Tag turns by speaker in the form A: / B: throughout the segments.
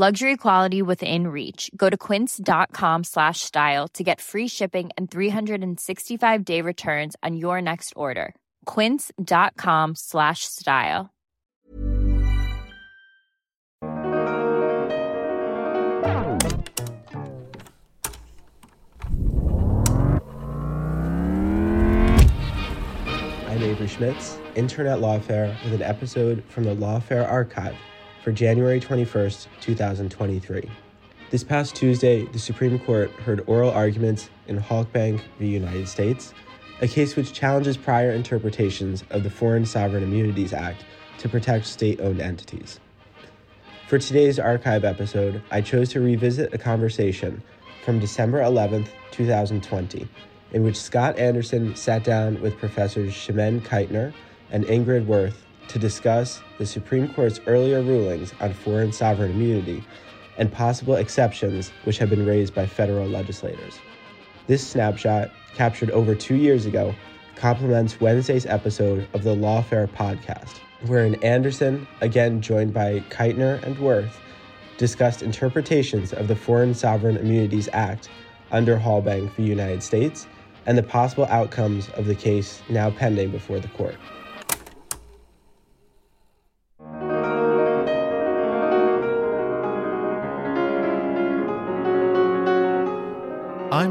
A: Luxury quality within reach. Go to quince.com slash style to get free shipping and 365 day returns on your next order. Quince.com slash style.
B: I'm Avery Schmitz, internet Lawfare, with an episode from the Lawfare Archive for January 21st, 2023. This past Tuesday, the Supreme Court heard oral arguments in Halkbank v. United States, a case which challenges prior interpretations of the Foreign Sovereign Immunities Act to protect state owned entities. For today's archive episode, I chose to revisit a conversation from December 11th, 2020, in which Scott Anderson sat down with Professors Chimène Keitner and Ingrid Wuerth to discuss the Supreme Court's earlier rulings on foreign sovereign immunity and possible exceptions which have been raised by federal legislators. This snapshot, captured over two years ago, complements Wednesday's episode of the Lawfare podcast, wherein Anderson, again joined by Keitner and Wuerth, discussed interpretations of the Foreign Sovereign Immunities Act under Halkbank v. United States and the possible outcomes of the case now pending before the court.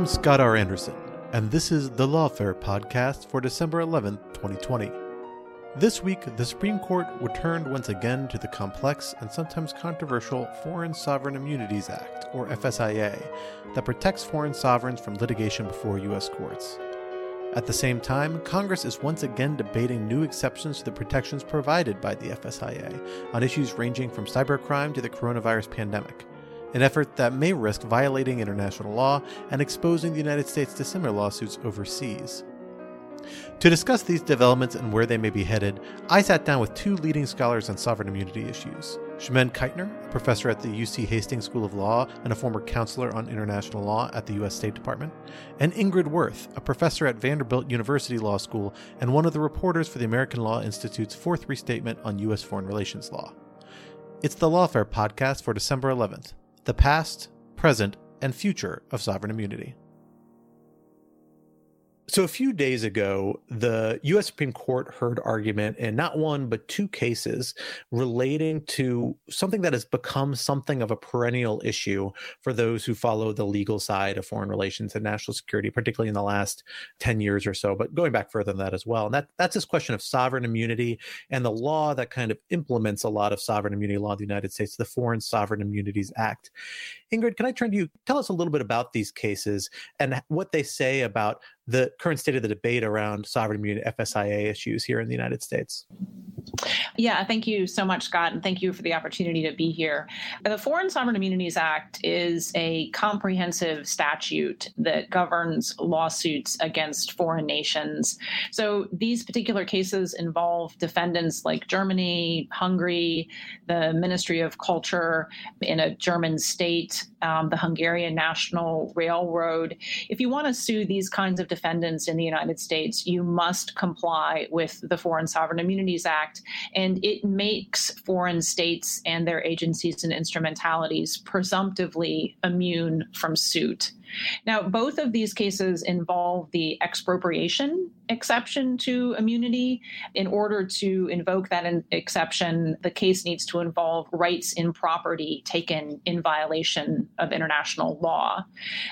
C: Scott R. Anderson, and this is the Lawfare podcast for December 11th, 2020. This week, the Supreme Court returned once again to the complex and sometimes controversial Foreign Sovereign Immunities Act, or FSIA, that protects foreign sovereigns from litigation before U.S. courts. At the same time, Congress is once again debating new exceptions to the protections provided by the FSIA on issues ranging from cybercrime to the coronavirus pandemic an effort that may risk violating international law and exposing the United States to similar lawsuits overseas. To discuss these developments and where they may be headed, I sat down with two leading scholars on sovereign immunity issues. Chimène Keitner, a professor at the UC Hastings School of Law and a former counselor on international law at the U.S. State Department, and Ingrid Wuerth, a professor at Vanderbilt University Law School and one of the reporters for the American Law Institute's fourth restatement on U.S. foreign relations law. It's the Lawfare podcast for December 11th the past, present, and future of sovereign immunity. So, a few days ago, the U.S. Supreme Court heard argument in not one, but two cases relating to something that has become something of a perennial issue for those who follow the legal side of foreign relations and national security, particularly in the last 10 years or so, but going back further than that as well. And that, that's this question of sovereign immunity and the law that kind of implements a lot of sovereign immunity law in the United States, the Foreign Sovereign Immunities Act. Ingrid, can I turn to you? Tell us a little bit about these cases and what they say about the current state of the debate around sovereign immunity FSIA issues here in the United States.
D: Yeah, thank you so much, Scott, and thank you for the opportunity to be here. The Foreign Sovereign Immunities Act is a comprehensive statute that governs lawsuits against foreign nations. So these particular cases involve defendants like Germany, Hungary, the Ministry of Culture in a German state, um, the Hungarian National Railroad. If you want to sue these kinds of defendants in the United States, you must comply with the Foreign Sovereign Immunities Act, and it makes foreign states and their agencies and instrumentalities presumptively immune from suit. Now, both of these cases involve the expropriation exception to immunity. In order to invoke that exception, the case needs to involve rights in property taken in violation of international law.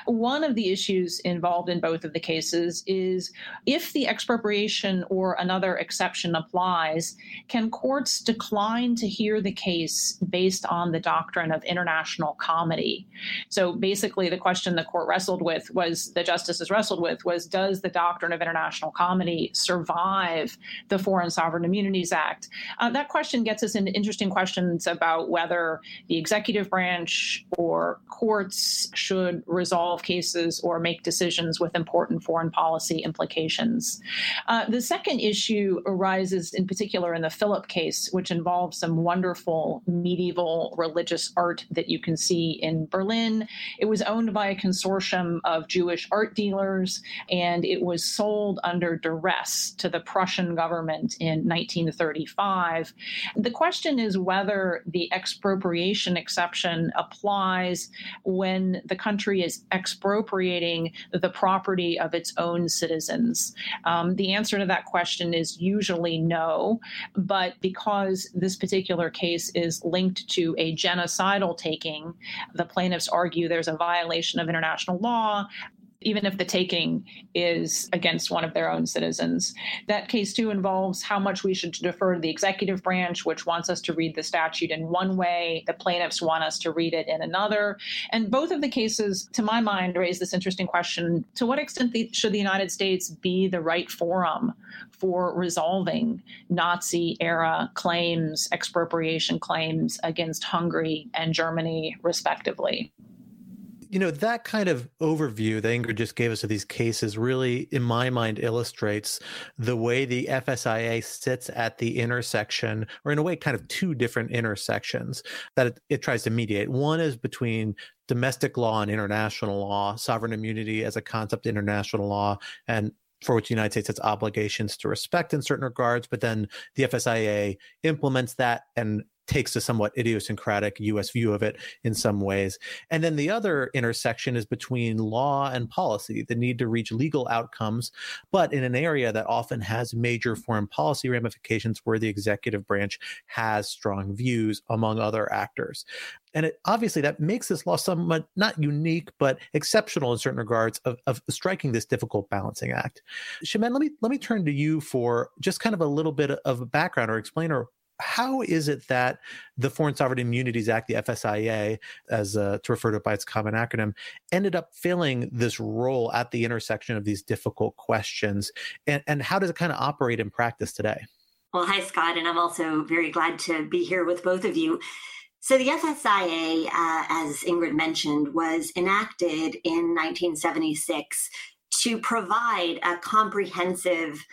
D: One of the issues involved in both of the cases is if the expropriation or another exception applies, can courts decline to hear the case based on the doctrine of international comity? So basically, the question the court wrestled with was the justices wrestled with was does the doctrine of international comity survive the Foreign Sovereign Immunities Act? Uh, that question gets us into interesting questions about whether the executive branch or courts should resolve cases or make decisions with important foreign policy implications. Uh, the second issue arises in particular in the Philipp case, which involves some wonderful medieval religious art that you can see in Berlin. It was owned by a consortium of Jewish art dealers, and it was sold under duress to the Prussian government in 1935. The question is whether the expropriation exception applies when the country is expropriating the property of its own citizens. Um, the answer to that question is usually no, but because this particular case is linked to a genocidal taking, the plaintiffs argue there's a violation of international law even if the taking is against one of their own citizens. That case, too, involves how much we should defer to the executive branch, which wants us to read the statute in one way, the plaintiffs want us to read it in another. And both of the cases, to my mind, raise this interesting question to what extent the, should the United States be the right forum for resolving Nazi era claims, expropriation claims against Hungary and Germany, respectively?
C: You know that kind of overview that ingrid just gave us of these cases really in my mind illustrates the way the fsia sits at the intersection or in a way kind of two different intersections that it, it tries to mediate. One is between domestic law and international law sovereign immunity as a concept international law and for which the United States has obligations to respect in certain regards, but then the FSIA implements that and takes a somewhat idiosyncratic US view of it in some ways. And then the other intersection is between law and policy, the need to reach legal outcomes, but in an area that often has major foreign policy ramifications where the executive branch has strong views among other actors. And it, obviously, that makes this law somewhat not unique, but exceptional in certain regards of, of striking this difficult balancing act. Chimène, let me let me turn to you for just kind of a little bit of background or explainer how is it that the Foreign Sovereign Immunities Act, the FSIA, as uh, to refer to it by its common acronym, ended up filling this role at the intersection of these difficult questions? And, and how does it kind of operate in practice today?
E: Well, hi, Scott, and I'm also very glad to be here with both of you. So, the FSIA, uh, as Ingrid mentioned, was enacted in 1976 to provide a comprehensive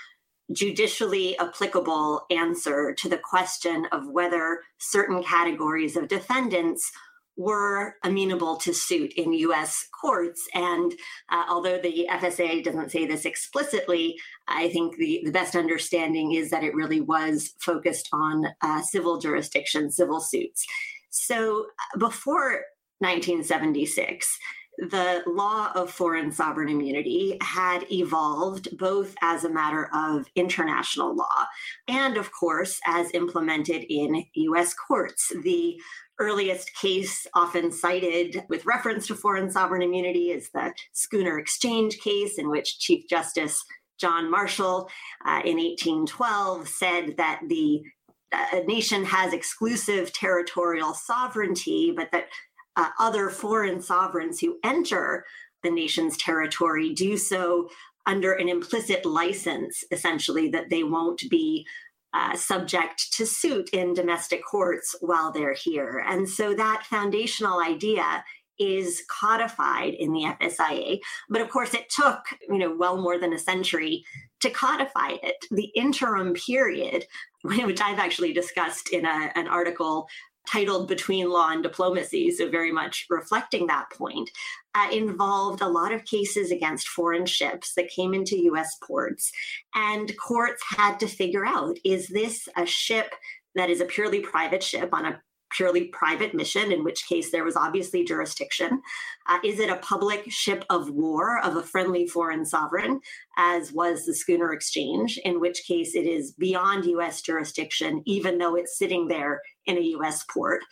E: judicially applicable answer to the question of whether certain categories of defendants were amenable to suit in US courts. And uh, although the FSA doesn't say this explicitly, I think the, the best understanding is that it really was focused on uh, civil jurisdiction, civil suits. So uh, before 1976, the law of foreign sovereign immunity had evolved both as a matter of international law and, of course, as implemented in US courts. The earliest case often cited with reference to foreign sovereign immunity is the Schooner Exchange case, in which Chief Justice John Marshall uh, in 1812 said that the uh, nation has exclusive territorial sovereignty, but that uh, other foreign sovereigns who enter the nation's territory do so under an implicit license, essentially, that they won't be uh, subject to suit in domestic courts while they're here. And so that foundational idea is codified in the FSIA. But of course, it took, you know, well more than a century to codify it. The interim period, which I've actually discussed in a, an article titled Between Law and Diplomacy, so very much reflecting that point, uh, involved a lot of cases against foreign ships that came into US ports. And courts had to figure out is this a ship that is a purely private ship on a purely private mission, in which case there was obviously jurisdiction? Uh, is it a public ship of war of a friendly foreign sovereign, as was the schooner exchange, in which case it is beyond US jurisdiction, even though it's sitting there in a US port?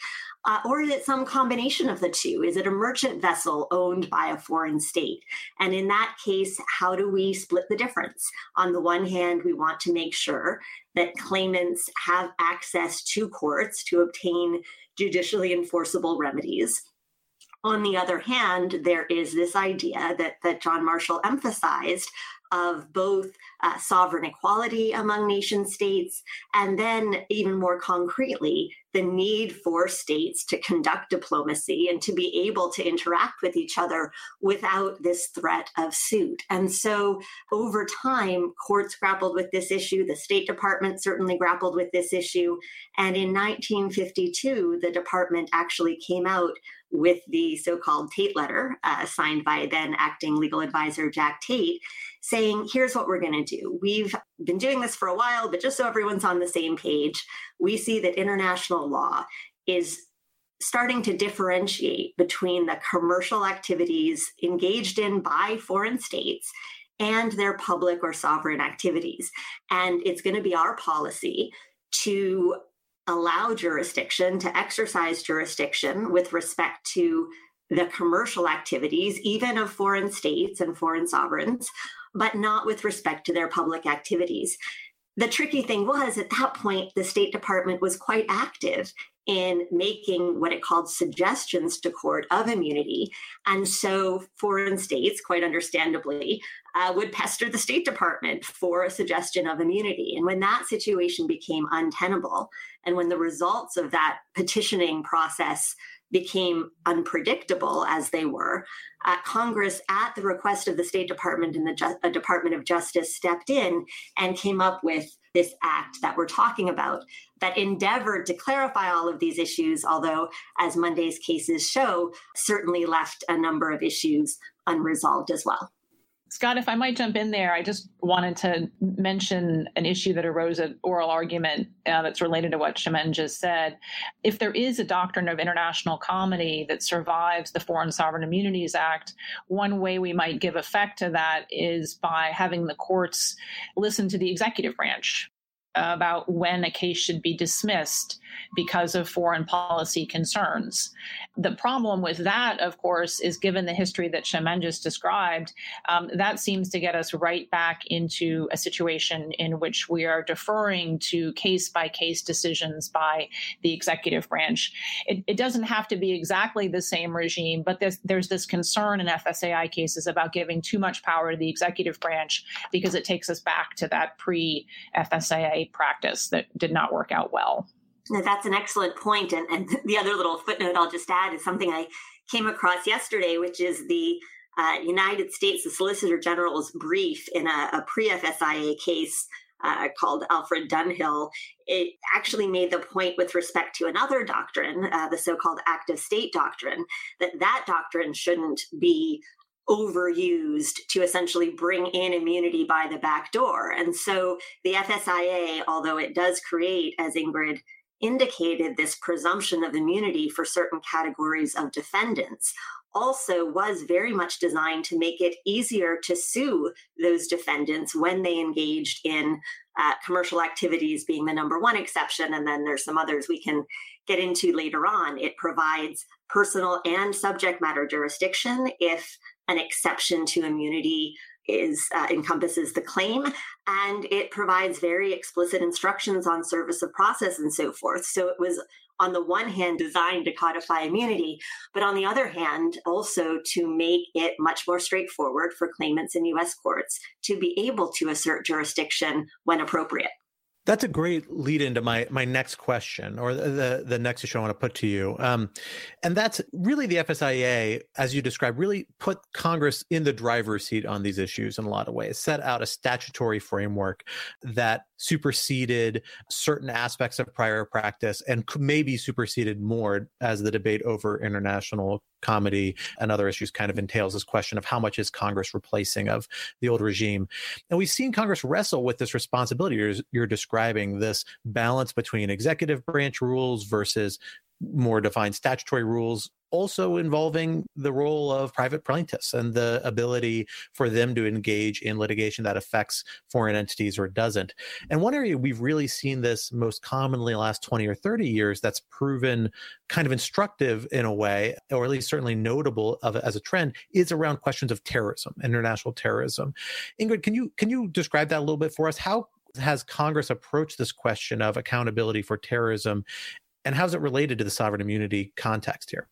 E: Uh, or is it some combination of the two? Is it a merchant vessel owned by a foreign state? And in that case, how do we split the difference? On the one hand, we want to make sure that claimants have access to courts to obtain judicially enforceable remedies. On the other hand, there is this idea that, that John Marshall emphasized of both uh, sovereign equality among nation states, and then even more concretely, the need for states to conduct diplomacy and to be able to interact with each other without this threat of suit. And so over time, courts grappled with this issue. The State Department certainly grappled with this issue. And in 1952, the department actually came out with the so called Tate letter, uh, signed by then acting legal advisor Jack Tate, saying, here's what we're going to do. We've been doing this for a while, but just so everyone's on the same page, we see that international law is starting to differentiate between the commercial activities engaged in by foreign states and their public or sovereign activities. And it's going to be our policy to allow jurisdiction to exercise jurisdiction with respect to the commercial activities, even of foreign states and foreign sovereigns, but not with respect to their public activities. The tricky thing was at that point, the State Department was quite active in making what it called suggestions to court of immunity. And so foreign states, quite understandably, uh, would pester the State Department for a suggestion of immunity. And when that situation became untenable, and when the results of that petitioning process became unpredictable as they were, uh, Congress, at the request of the State Department and the Ju- Department of Justice, stepped in and came up with this act that we're talking about that endeavored to clarify all of these issues, although, as Monday's cases show, certainly left a number of issues unresolved as well.
D: Scott, if I might jump in there, I just wanted to mention an issue that arose at oral argument uh, that's related to what Chimène just said. If there is a doctrine of international comity that survives the Foreign Sovereign Immunities Act, one way we might give effect to that is by having the courts listen to the executive branch about when a case should be dismissed because of foreign policy concerns. The problem with that, of course, is given the history that Chimène just described, um, that seems to get us right back into a situation in which we are deferring to case by case decisions by the executive branch. It, it, doesn't have to be exactly the same regime, but there's, there's this concern in FSIA cases about giving too much power to the executive branch because it takes us back to that pre FSIA practice that did not work out well.
E: That's an excellent point. And, and the other little footnote I'll just add is something I came across yesterday, which is the uh, United States, the Solicitor General's brief in a, a pre FSIA case uh, called Alfred Dunhill. It actually made the point with respect to another doctrine, uh, the so called act of state doctrine, that that doctrine shouldn't be overused to essentially bring in immunity by the back door. And so the FSIA, although it does create, as Ingrid indicated this presumption of immunity for certain categories of defendants also was very much designed to make it easier to sue those defendants when they engaged in uh, commercial activities being the number one exception and then there's some others we can get into later on it provides personal and subject matter jurisdiction if an exception to immunity is uh, encompasses the claim and it provides very explicit instructions on service of process and so forth. So it was on the one hand designed to codify immunity but on the other hand also to make it much more straightforward for claimants in US courts to be able to assert jurisdiction when appropriate
C: that's a great lead into my my next question, or the the next issue I want to put to you, um, and that's really the FSIA, as you described, really put Congress in the driver's seat on these issues in a lot of ways. Set out a statutory framework that superseded certain aspects of prior practice and maybe superseded more as the debate over international comity and other issues kind of entails this question of how much is Congress replacing of the old regime. And we've seen Congress wrestle with this responsibility. You're, you're describing this balance between executive branch rules versus more defined statutory rules also involving the role of private plaintiffs and the ability for them to engage in litigation that affects foreign entities or doesn't. And one area we've really seen this most commonly in the last 20 or 30 years that's proven kind of instructive in a way, or at least certainly notable of, as a trend, is around questions of terrorism, international terrorism. Ingrid, can you can you describe that a little bit for us? How has Congress approached this question of accountability for terrorism, and how's it related to the sovereign immunity context here?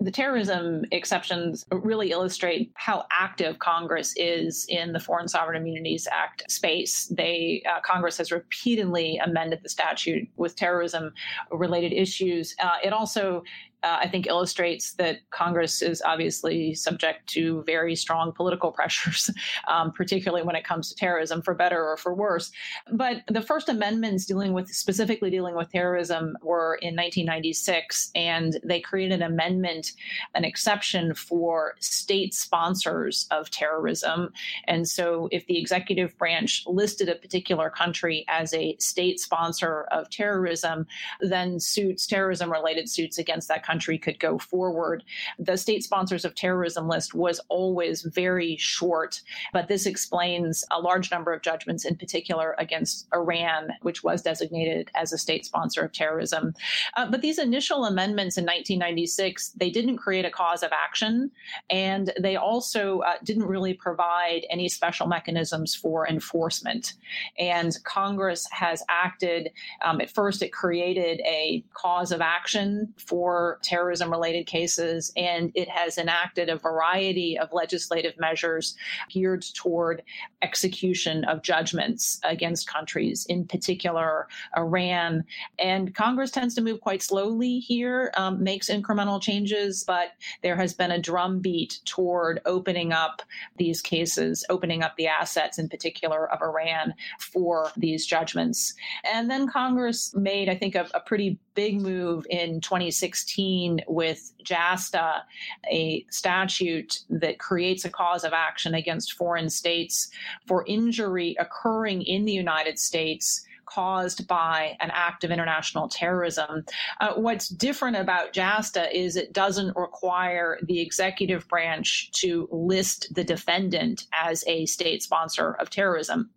D: the terrorism exceptions really illustrate how active Congress is in the Foreign Sovereign Immunities Act space. They uh, Congress has repeatedly amended the statute with terrorism related issues. Uh, it also uh, I think illustrates that Congress is obviously subject to very strong political pressures, um, particularly when it comes to terrorism, for better or for worse. But the first amendments dealing with specifically dealing with terrorism were in 1996, and they created an amendment, an exception for state sponsors of terrorism. And so, if the executive branch listed a particular country as a state sponsor of terrorism, then suits, terrorism-related suits against that country could go forward. The state sponsors of terrorism list was always very short, but this explains a large number of judgments, in particular against Iran, which was designated as a state sponsor of terrorism. Uh, but these initial amendments in 1996, they didn't create a cause of action, and they also uh, didn't really provide any special mechanisms for enforcement. And Congress has acted. Um, at first, it created a cause of action for terrorism related cases, and it has enacted a variety of legislative measures geared toward execution of judgments against countries, in particular Iran. And Congress tends to move quite slowly here, um, makes incremental changes, but there has been a drumbeat toward opening up these cases, opening up the assets, in particular of Iran, for these judgments. And then Congress made, I think, a, a pretty big move in 2016 with JASTA, a statute that creates a cause of action against foreign states for injury occurring in the United States caused by an act of international terrorism. Uh, what's different about JASTA is it doesn't require the executive branch to list the defendant as a state sponsor of terrorism.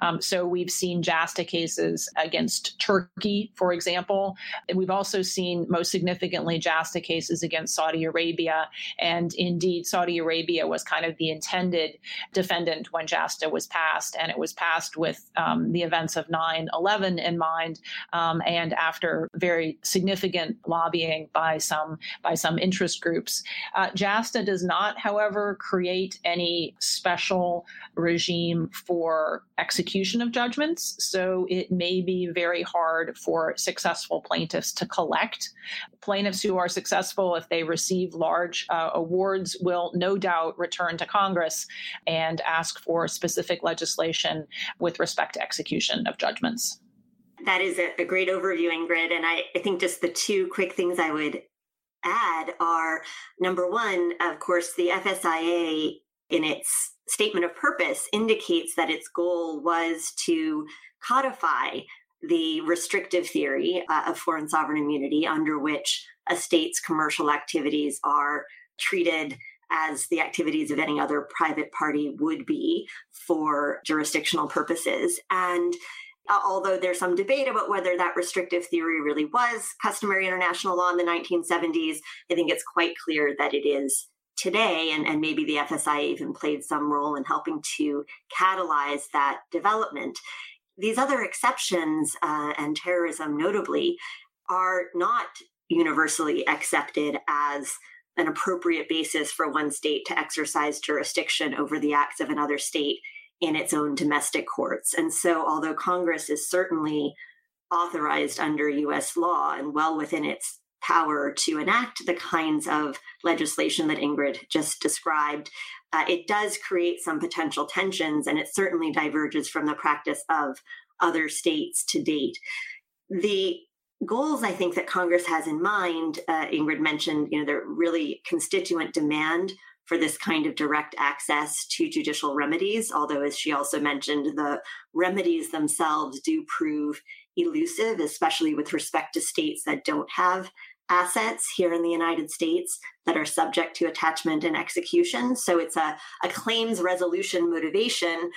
D: Um, so we've seen JASTA cases against Turkey, for example. We've also seen, most significantly, JASTA cases against Saudi Arabia. And indeed, Saudi Arabia was kind of the intended defendant when JASTA was passed. And it was passed with um, the events of 9 11 in mind, um, and after very significant lobbying by some by some interest groups. Uh, JASTA does not, however, create any special regime for execution of judgments, so it may be very hard for successful plaintiffs to collect. Plaintiffs who are successful, if they receive large uh, awards, will no doubt return to Congress and ask for specific legislation with respect to execution of judgments.
E: That is a, a great overview, Ingrid. And I, I think just the two quick things I would add are number one, of course, the FSIA in its statement of purpose indicates that its goal was to codify the restrictive theory uh, of foreign sovereign immunity under which a state's commercial activities are treated as the activities of any other private party would be for jurisdictional purposes. And although there's some debate about whether that restrictive theory really was customary international law in the 1970s, I think it's quite clear that it is today, and, and maybe the FSI even played some role in helping to catalyze that development. These other exceptions, uh, and terrorism notably, are not universally accepted as an appropriate basis for one state to exercise jurisdiction over the acts of another state in its own domestic courts. And so, although Congress is certainly authorized under US law and well within its power to enact the kinds of legislation that Ingrid just described, uh, it does create some potential tensions and it certainly diverges from the practice of other states to date. The goals I think that Congress has in mind, uh, Ingrid mentioned, you know, they're really constituent demand for this kind of direct access to judicial remedies. Although, as she also mentioned, the remedies themselves do prove elusive, especially with respect to states that don't have assets here in the United States that are subject to attachment and execution. So it's a, a claims resolution motivation.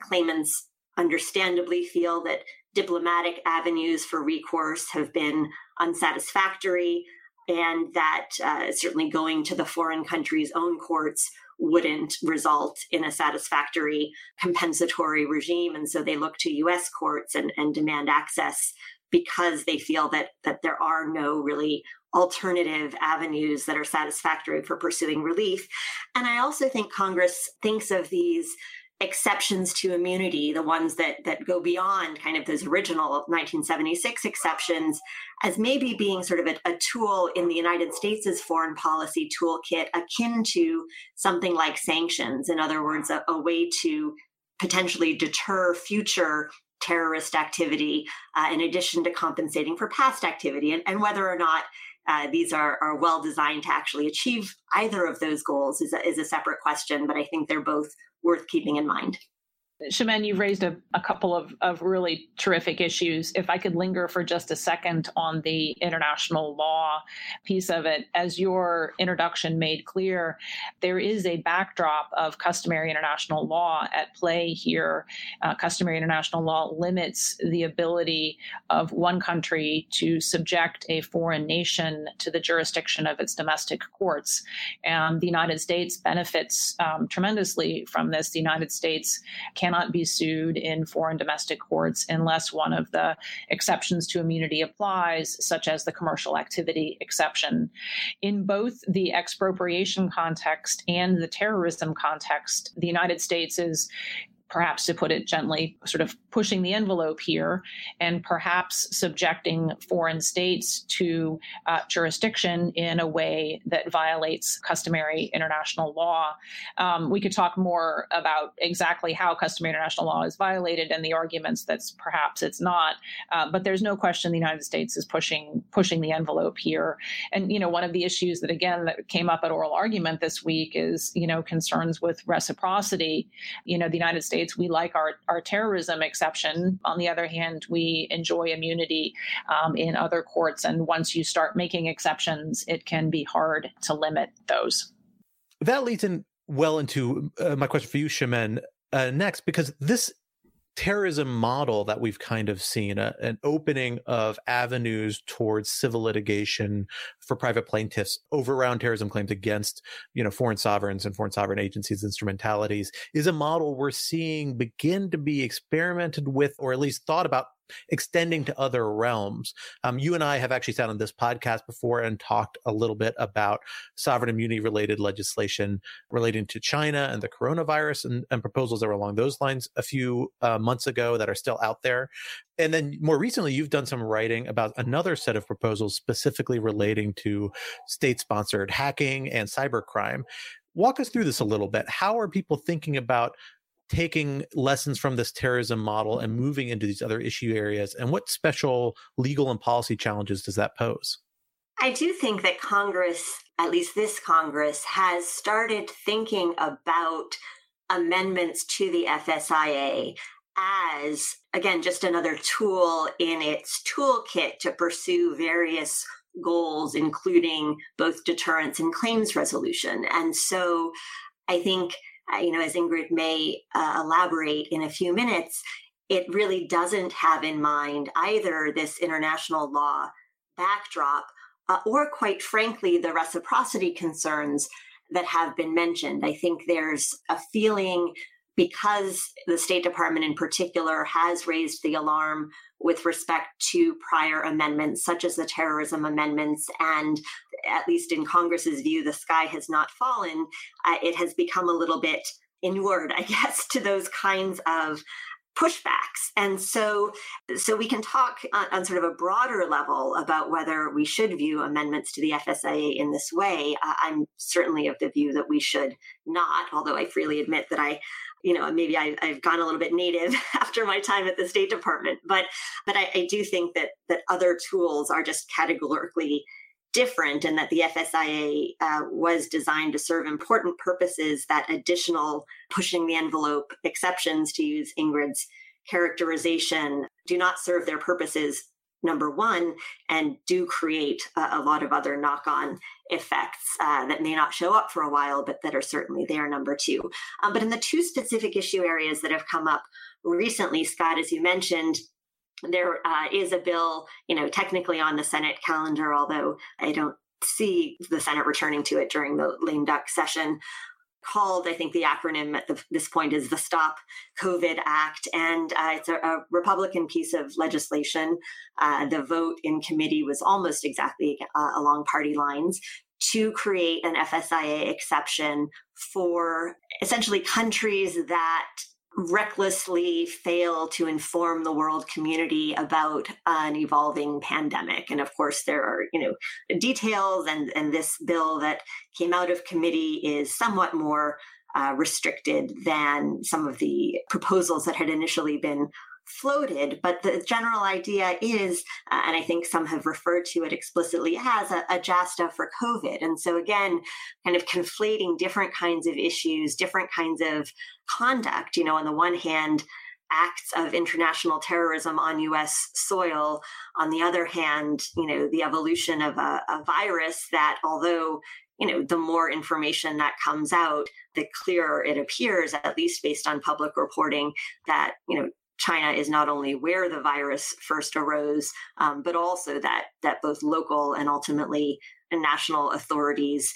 E: Claimants understandably feel that diplomatic avenues for recourse have been unsatisfactory and that uh, certainly going to the foreign country's own courts wouldn't result in a satisfactory compensatory regime. And so they look to US courts and, and demand access because they feel that that there are no really alternative avenues that are satisfactory for pursuing relief. And I also think Congress thinks of these exceptions to immunity, the ones that that go beyond kind of those original 1976 exceptions, as maybe being sort of a, a tool in the United States' foreign policy toolkit akin to something like sanctions. In other words, a, a way to potentially deter future terrorist activity uh, in addition to compensating for past activity and, and whether or not uh, these are, are well designed to actually achieve either of those goals is a, is a separate question, but I think they're both worth keeping in mind.
D: Chimène, you've raised a, a couple of, of really terrific issues. If I could linger for just a second on the international law piece of it, as your introduction made clear, there is a backdrop of customary international law at play here. Uh, customary international law limits the ability of one country to subject a foreign nation to the jurisdiction of its domestic courts. And the United States benefits um, tremendously from this. The United States cannot be sued in foreign domestic courts unless one of the exceptions to immunity applies, such as the commercial activity exception. In both the expropriation context and the terrorism context, the United States is perhaps to put it gently, sort of pushing the envelope here and perhaps subjecting foreign states to uh, jurisdiction in a way that violates customary international law. Um, we could talk more about exactly how customary international law is violated and the arguments that perhaps it's not. Uh, but there's no question the United States is pushing pushing the envelope here. And you know, one of the issues that again that came up at oral argument this week is you know concerns with reciprocity. You know, the United States States, we like our, our terrorism exception. On the other hand, we enjoy immunity um, in other courts. And once you start making exceptions, it can be hard to limit those.
C: That leads in well into uh, my question for you, Chimène, uh, next, because this terrorism model that we've kind of seen a, an opening of avenues towards civil litigation for private plaintiffs over around terrorism claims against you know foreign sovereigns and foreign sovereign agencies instrumentalities is a model we're seeing begin to be experimented with or at least thought about extending to other realms. Um, you and I have actually sat on this podcast before and talked a little bit about sovereign immunity related legislation relating to China and the coronavirus and, and proposals that were along those lines a few uh, months ago that are still out there. And then more recently, you've done some writing about another set of proposals specifically relating to state sponsored hacking and cybercrime. Walk us through this a little bit. How are people thinking about taking lessons from this terrorism model and moving into these other issue areas? And what special legal and policy challenges does that pose?
E: I do think that Congress, at least this Congress, has started thinking about amendments to the FSIA as, again, just another tool in its toolkit to pursue various goals, including both deterrence and claims resolution. And so I think uh, you know, as Ingrid may uh, elaborate in a few minutes, it really doesn't have in mind either this international law backdrop uh, or, quite frankly, the reciprocity concerns that have been mentioned. I think there's a feeling because the State Department in particular has raised the alarm with respect to prior amendments, such as the terrorism amendments, and at least in Congress's view, the sky has not fallen. Uh, it has become a little bit inured, I guess, to those kinds of pushbacks and so so we can talk on, on, sort of a broader level about whether we should view amendments to the fsia in this way uh, i'm certainly of the view that we should not although i freely admit that i you know maybe I, have gone a little bit native after my time at the State Department, but but I, I do think that that other tools are just categorically different and that the FSIA uh, was designed to serve important purposes that additional pushing the envelope exceptions, to use Ingrid's characterization, do not serve their purposes number one and do create a, a lot of other knock on effects uh, that may not show up for a while, but that are certainly there, number two. Um, but in the two specific issue areas that have come up recently, Scott, as you mentioned, there uh, is a bill, you know, technically on the Senate calendar, although I don't see the Senate returning to it during the lame duck session called, I think the acronym at the, this point is the Stop COVID Act. And uh, it's a, a, Republican piece of legislation. Uh, the vote in committee was almost exactly uh, along party lines to create an FSIA exception for essentially countries that recklessly fail to inform the world community about an evolving pandemic. And of course there are you know details and and this bill that came out of committee is somewhat more uh, restricted than some of the proposals that had initially been floated, but the general idea is, uh, and I think some have referred to it explicitly as a, a JASTA for COVID. And so again, kind of conflating different kinds of issues, different kinds of conduct. You know, on the one hand, acts of international terrorism on US soil. On the other hand, you know, the evolution of a, a virus that although you know, the more information that comes out, the clearer it appears, at least based on public reporting, that, you know, China is not only where the virus first arose, um, but also that that both local and ultimately national authorities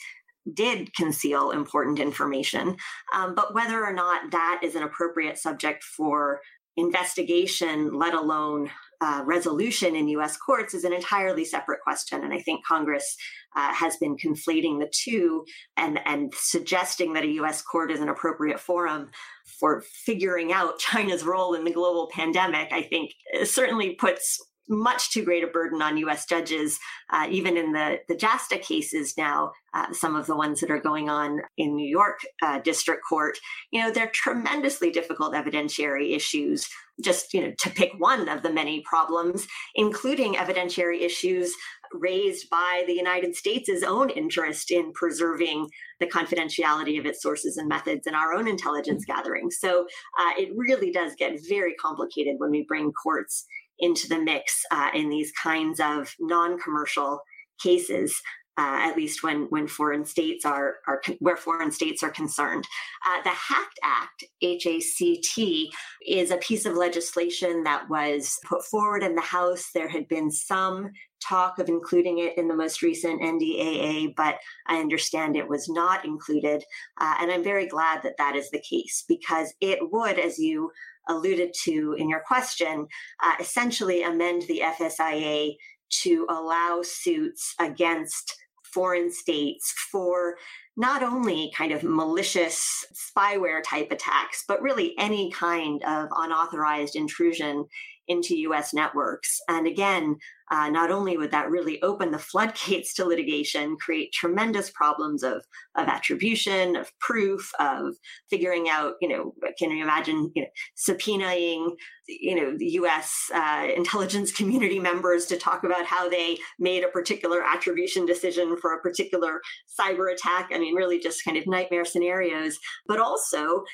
E: did conceal important information. Um, but whether or not that is an appropriate subject for investigation, let alone uh, resolution in US courts, is an entirely separate question. And I think Congress uh, has been conflating the two and, and suggesting that a US court is an appropriate forum for figuring out China's role in the global pandemic, I think certainly puts much too great a burden on U.S. judges, uh, even in the the JASTA cases now. Uh, some of the ones that are going on in New York uh, District Court, you know, they're tremendously difficult evidentiary issues. Just you know, to pick one of the many problems, including evidentiary issues raised by the United States' own interest in preserving the confidentiality of its sources and methods and our own intelligence gathering. So uh, it really does get very complicated when we bring courts into the mix uh, in these kinds of non-commercial cases. Uh, at least when when foreign states are are where foreign states are concerned. Uh, the HACT Act, H A C T, is a piece of legislation that was put forward in the House. There had been some talk of including it in the most recent NDAA, but I understand it was not included. Uh, and I'm very glad that that is the case because it would, as you alluded to in your question, uh, essentially amend the FSIA to allow suits against foreign states for not only kind of malicious spyware type attacks, but really any kind of unauthorized intrusion into US networks. And again, uh, not only would that really open the floodgates to litigation, create tremendous problems of, of attribution, of proof, of figuring out, you know, can you imagine you know, subpoenaing, you know, the U.S. Uh, intelligence community members to talk about how they made a particular attribution decision for a particular cyber attack? I mean, really just kind of nightmare scenarios. But also,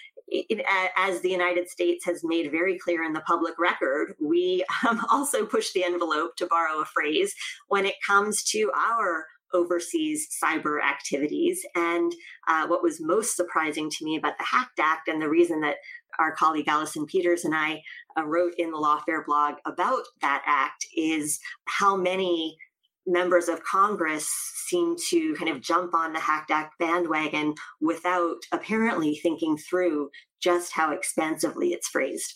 E: as the United States has made very clear in the public record, we um, also push the envelope, to borrow a phrase, when it comes to our overseas cyber activities. And uh, what was most surprising to me about the HACT Act and the reason that our colleague Allison Peters and I uh, wrote in the Lawfare blog about that act is how many members of Congress seem to kind of jump on the HACT Act bandwagon without apparently thinking through just how expansively it's phrased.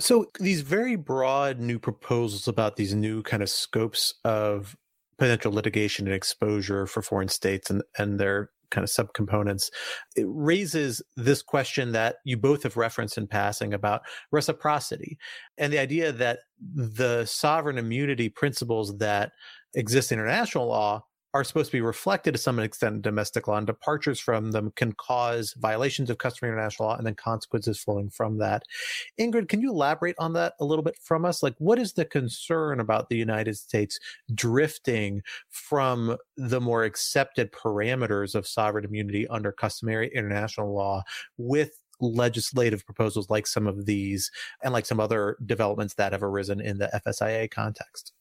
C: So, these very broad new proposals about these new kind of scopes of potential litigation and exposure for foreign states and, and their kind of subcomponents, it raises this question that you both have referenced in passing about reciprocity and the idea that the sovereign immunity principles that exist in international law are supposed to be reflected to some extent in domestic law, and departures from them can cause violations of customary international law and then consequences flowing from that. Ingrid, can you elaborate on that a little bit from us? Like, what is the concern about the United States drifting from the more accepted parameters of sovereign immunity under customary international law with legislative proposals like some of these and like some other developments that have arisen in the FSIA context?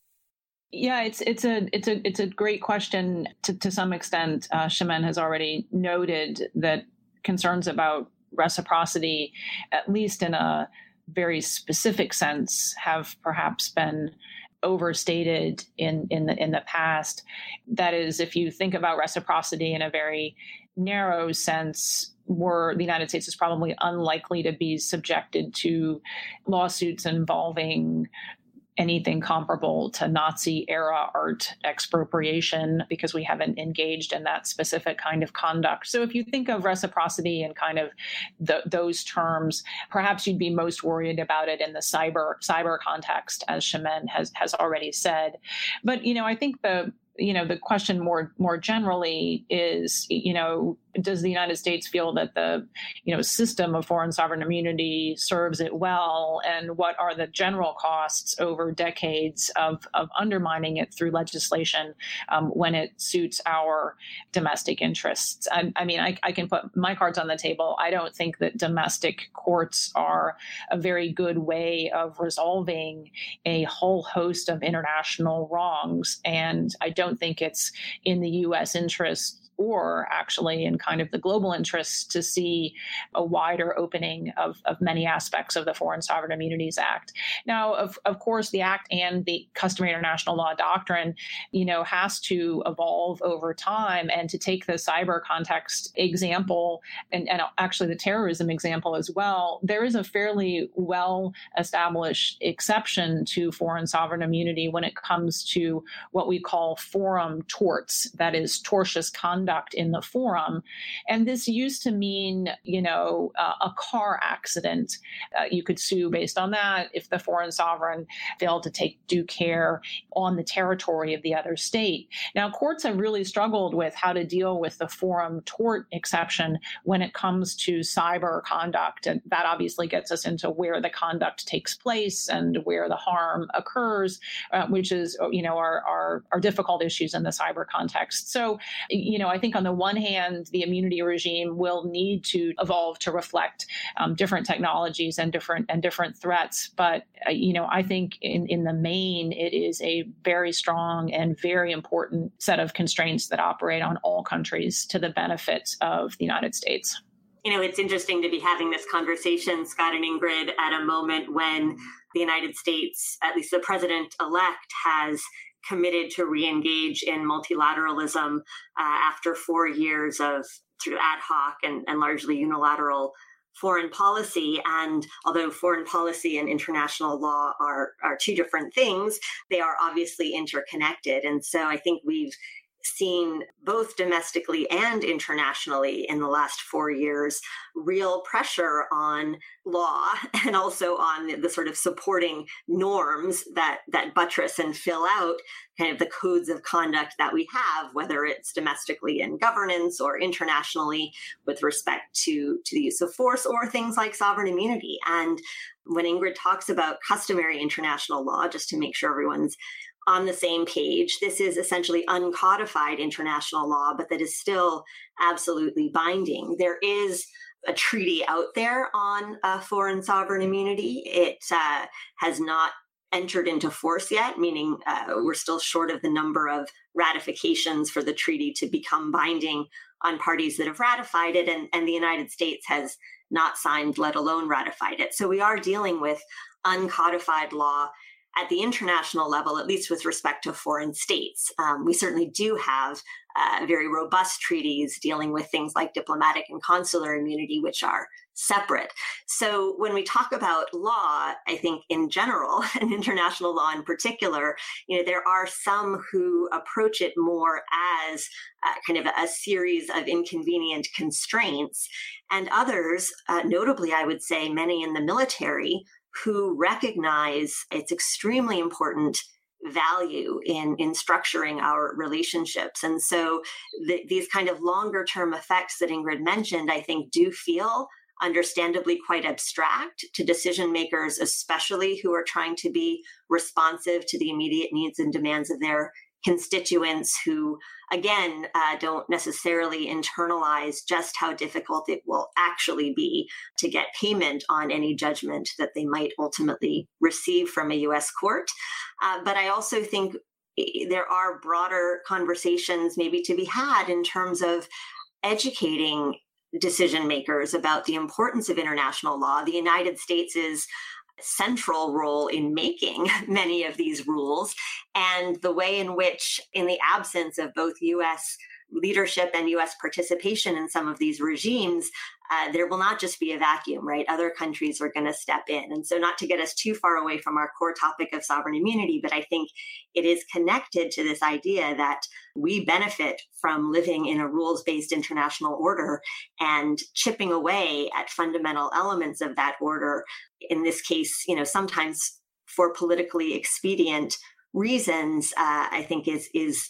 D: Yeah, it's it's a it's a it's a great question. To to some extent, uh, has already noted that concerns about reciprocity, at least in a very specific sense, have perhaps been overstated in in the in the past. That is, if you think about reciprocity in a very narrow sense, were the United States is probably unlikely to be subjected to lawsuits involving anything comparable to Nazi era art expropriation because we haven't engaged in that specific kind of conduct. So if you think of reciprocity and kind of the, those terms, perhaps you'd be most worried about it in the cyber cyber context, as Chimène has has already said. But you know, I think the you know the question more more generally is you know does the United States feel that the you know system of foreign sovereign immunity serves it well, and what are the general costs over decades of, of undermining it through legislation um, when it suits our domestic interests? I, I mean, I, I, can put my cards on the table. I don't think that domestic courts are a very good way of resolving a whole host of international wrongs, and I don't think it's in the U.S. interest or actually in kind of the global interests to see a wider opening of, of many aspects of the Foreign Sovereign Immunities Act. Now, of, of course, the Act and the customary international law doctrine, you know, has to evolve over time. And to take the cyber context example and, and actually the terrorism example as well, there is a fairly well established exception to foreign sovereign immunity when it comes to what we call forum torts, that is, tortious conduct conduct in the forum. And this used to mean, you know, uh, a car accident. Uh, you could sue based on that if the foreign sovereign failed to take due care on the territory of the other state. Now, courts have really struggled with how to deal with the forum tort exception when it comes to cyber conduct. And that obviously gets us into where the conduct takes place and where the harm occurs, uh, which is, you know, are, are, are difficult issues in the cyber context. So, you know, I I think on the one hand, the immunity regime will need to evolve to reflect um, different technologies and different and different threats. But uh, you know, I think in in the main, it is a very strong and very important set of constraints that operate on all countries to the benefit of the United States.
E: You know, it's interesting to be having this conversation, Scott and Ingrid, at a moment when the United States, at least the president elect, has committed to re-engage in multilateralism uh, after four years of through ad hoc and, and largely unilateral foreign policy. And although foreign policy and international law are, are two different things, they are obviously interconnected. And so I think we've seen both domestically and internationally in the last four years real pressure on law and also on the, sort of supporting norms that that buttress and fill out kind of the codes of conduct that we have whether it's domestically in governance or internationally with respect to to the use of force or things like sovereign immunity. And when ingrid talks about customary international law just to make sure everyone's on the same page. This is essentially uncodified international law, but that is still absolutely binding. There is a treaty out there on uh, foreign sovereign immunity. It uh, has not entered into force yet, meaning uh, we're still short of the number of ratifications for the treaty to become binding on parties that have ratified it, and, and the United States has not signed, let alone ratified it. So we are dealing with uncodified law at the international level, at least with respect to foreign states. Um, we certainly do have uh, very robust treaties dealing with things like diplomatic and consular immunity, which are separate. So when we talk about law, I think in general, and international law in particular, you know, there are some who approach it more as uh, kind of a, series of inconvenient constraints, and others, uh, notably, I would say many in the military, who recognize it's extremely important value in in structuring our relationships. And so the, these kind of longer term effects that ingrid mentioned i think do feel understandably quite abstract to decision makers especially who are trying to be responsive to the immediate needs and demands of their constituents who, again, uh, don't necessarily internalize just how difficult it will actually be to get payment on any judgment that they might ultimately receive from a US court. Uh, but I also think there are broader conversations maybe to be had in terms of educating decision makers about the importance of international law. The United States is central role in making many of these rules and the way in which in the absence of both US leadership and US participation in some of these regimes, uh, there will not just be a vacuum, right? Other countries are going to step in. And so, not to get us too far away from our core topic of sovereign immunity, but I think it is connected to this idea that we benefit from living in a rules based international order and chipping away at fundamental elements of that order. In this case, you know, sometimes for politically expedient reasons, uh, I think is is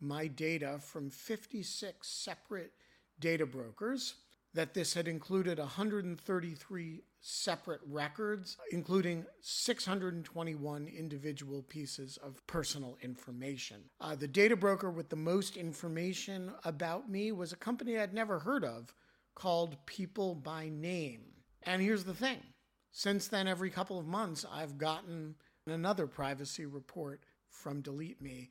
F: my data from 56 separate data brokers, that this had included 133 separate records, including 621 individual pieces of personal information. Uh, the data broker with the most information about me was a company I'd never heard of called People by Name. And here's the thing since then, every couple of months, I've gotten another privacy report from Delete Me,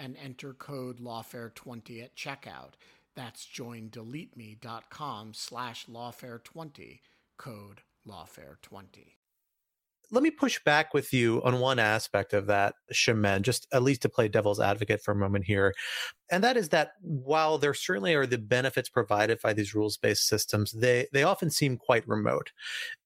F: and enter code lawfare20 at checkout. That's joindeleteme.com slash lawfare20, code lawfare20
C: let me push back with you on one aspect of that, Chimène, just at least to play devil's advocate for a moment here. And that is that while there certainly are the benefits provided by these rules based systems, they, they often seem quite remote.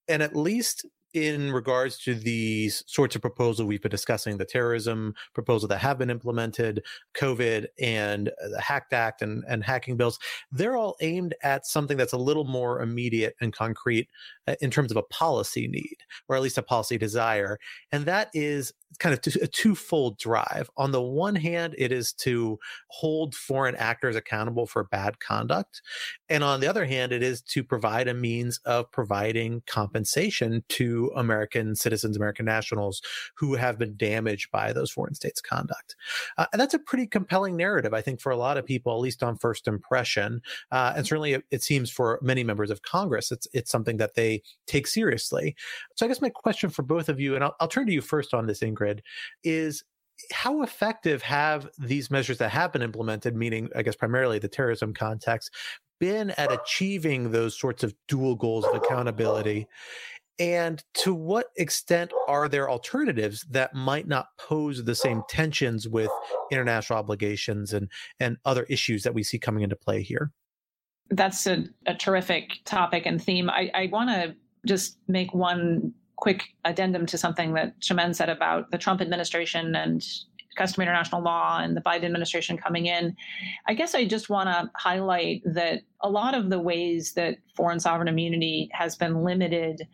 C: And at least in regards to these sorts of proposals we've been discussing, the terrorism proposal that have been implemented, COVID and the Hacked Act and, and hacking bills, they're all aimed at something that's a little more immediate and concrete uh, in terms of a policy need, or at least a policy desire. And that is kind of a twofold drive. On the one hand, it is to hold foreign actors accountable for bad conduct. And on the other hand, it is to provide a means of providing compensation to American citizens, American nationals who have been damaged by those foreign states' conduct. Uh, and that's a pretty compelling narrative, I think, for a lot of people, at least on first impression. Uh, and certainly it, it seems for many members of Congress, it's, it's something that they take seriously. So I guess my question for both of you, and I'll, I'll turn to you first on this, Ingrid, is how effective have these measures that have been implemented, meaning, I guess, primarily the terrorism context, been at achieving those sorts of dual goals of accountability? And to what extent are there alternatives that might not pose the same tensions with international obligations and, and other issues that we see coming into play here?
D: That's a, a terrific topic and theme. I, I want to just make one quick addendum to something that Chimène said about the Trump administration and customary international law and the Biden administration coming in. I guess I just want to highlight that a lot of the ways that foreign sovereign immunity has been limited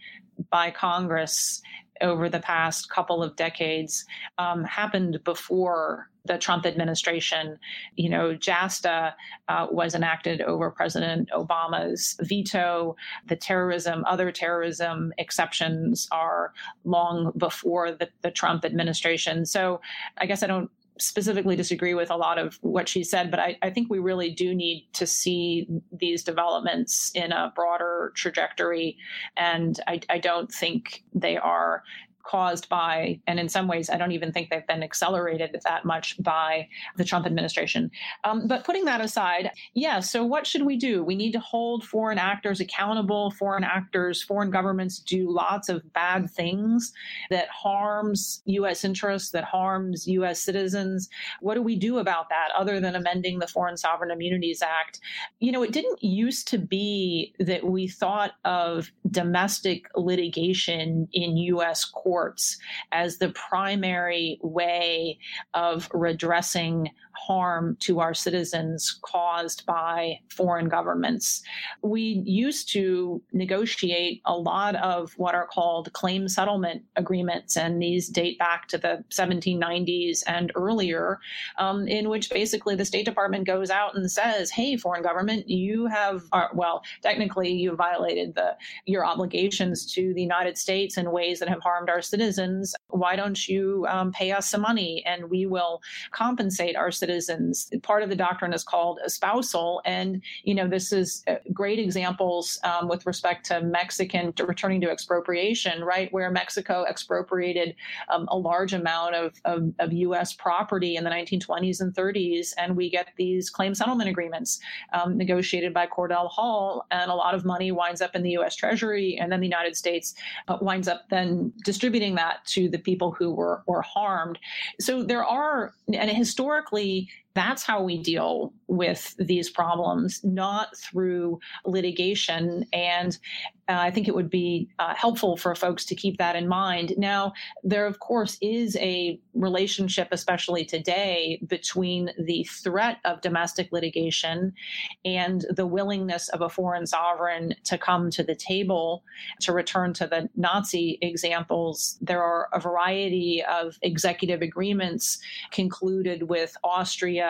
D: by Congress over the past couple of decades um, happened before the Trump administration. You know, JASTA uh, was enacted over President Obama's veto. The terrorism, other terrorism exceptions are long before the, the Trump administration. So I guess I don't specifically disagree with a lot of what she said, but I, I, think we really do need to see these developments in a broader trajectory. And I, I don't think they are caused by, and in some ways, I don't even think they've been accelerated that much by the Trump administration. Um, but putting that aside, yeah, so what should we do? We need to hold foreign actors accountable. Foreign actors, foreign governments do lots of bad things that harms U.S. interests, that harms U.S. citizens. What do we do about that other than amending the Foreign Sovereign Immunities Act? You know, it didn't used to be that we thought of domestic litigation in U.S. courts courts as the primary way of redressing harm to our citizens caused by foreign governments. We used to negotiate a lot of what are called claim settlement agreements, and these date back to the 1790s and earlier, um, in which basically the State Department goes out and says, "Hey, foreign government, you have uh, well, technically you violated the your obligations to the United States in ways that have harmed our citizens. Why don't you um, pay us some money, and we will compensate our citizens." Citizens. Part of the doctrine is called espousal. And, you know, this is uh, great examples um, with respect to Mexican to returning to expropriation, right? Where Mexico expropriated um, a large amount of, of, of, U.S. property in the 1920s and 30s. And we get these claim settlement agreements um, negotiated by Cordell Hull. And a lot of money winds up in the U.S. Treasury. And then the United States uh, winds up then distributing that to the people who were, were harmed. So there are, and historically, be that's how we deal with these problems, not through litigation. And uh, I think it would be uh, helpful for folks to keep that in mind. Now, there, of course, is a relationship, especially today, between the threat of domestic litigation and the willingness of a foreign sovereign to come to the table. To return to the Nazi examples, there are a variety of executive agreements concluded with Austria,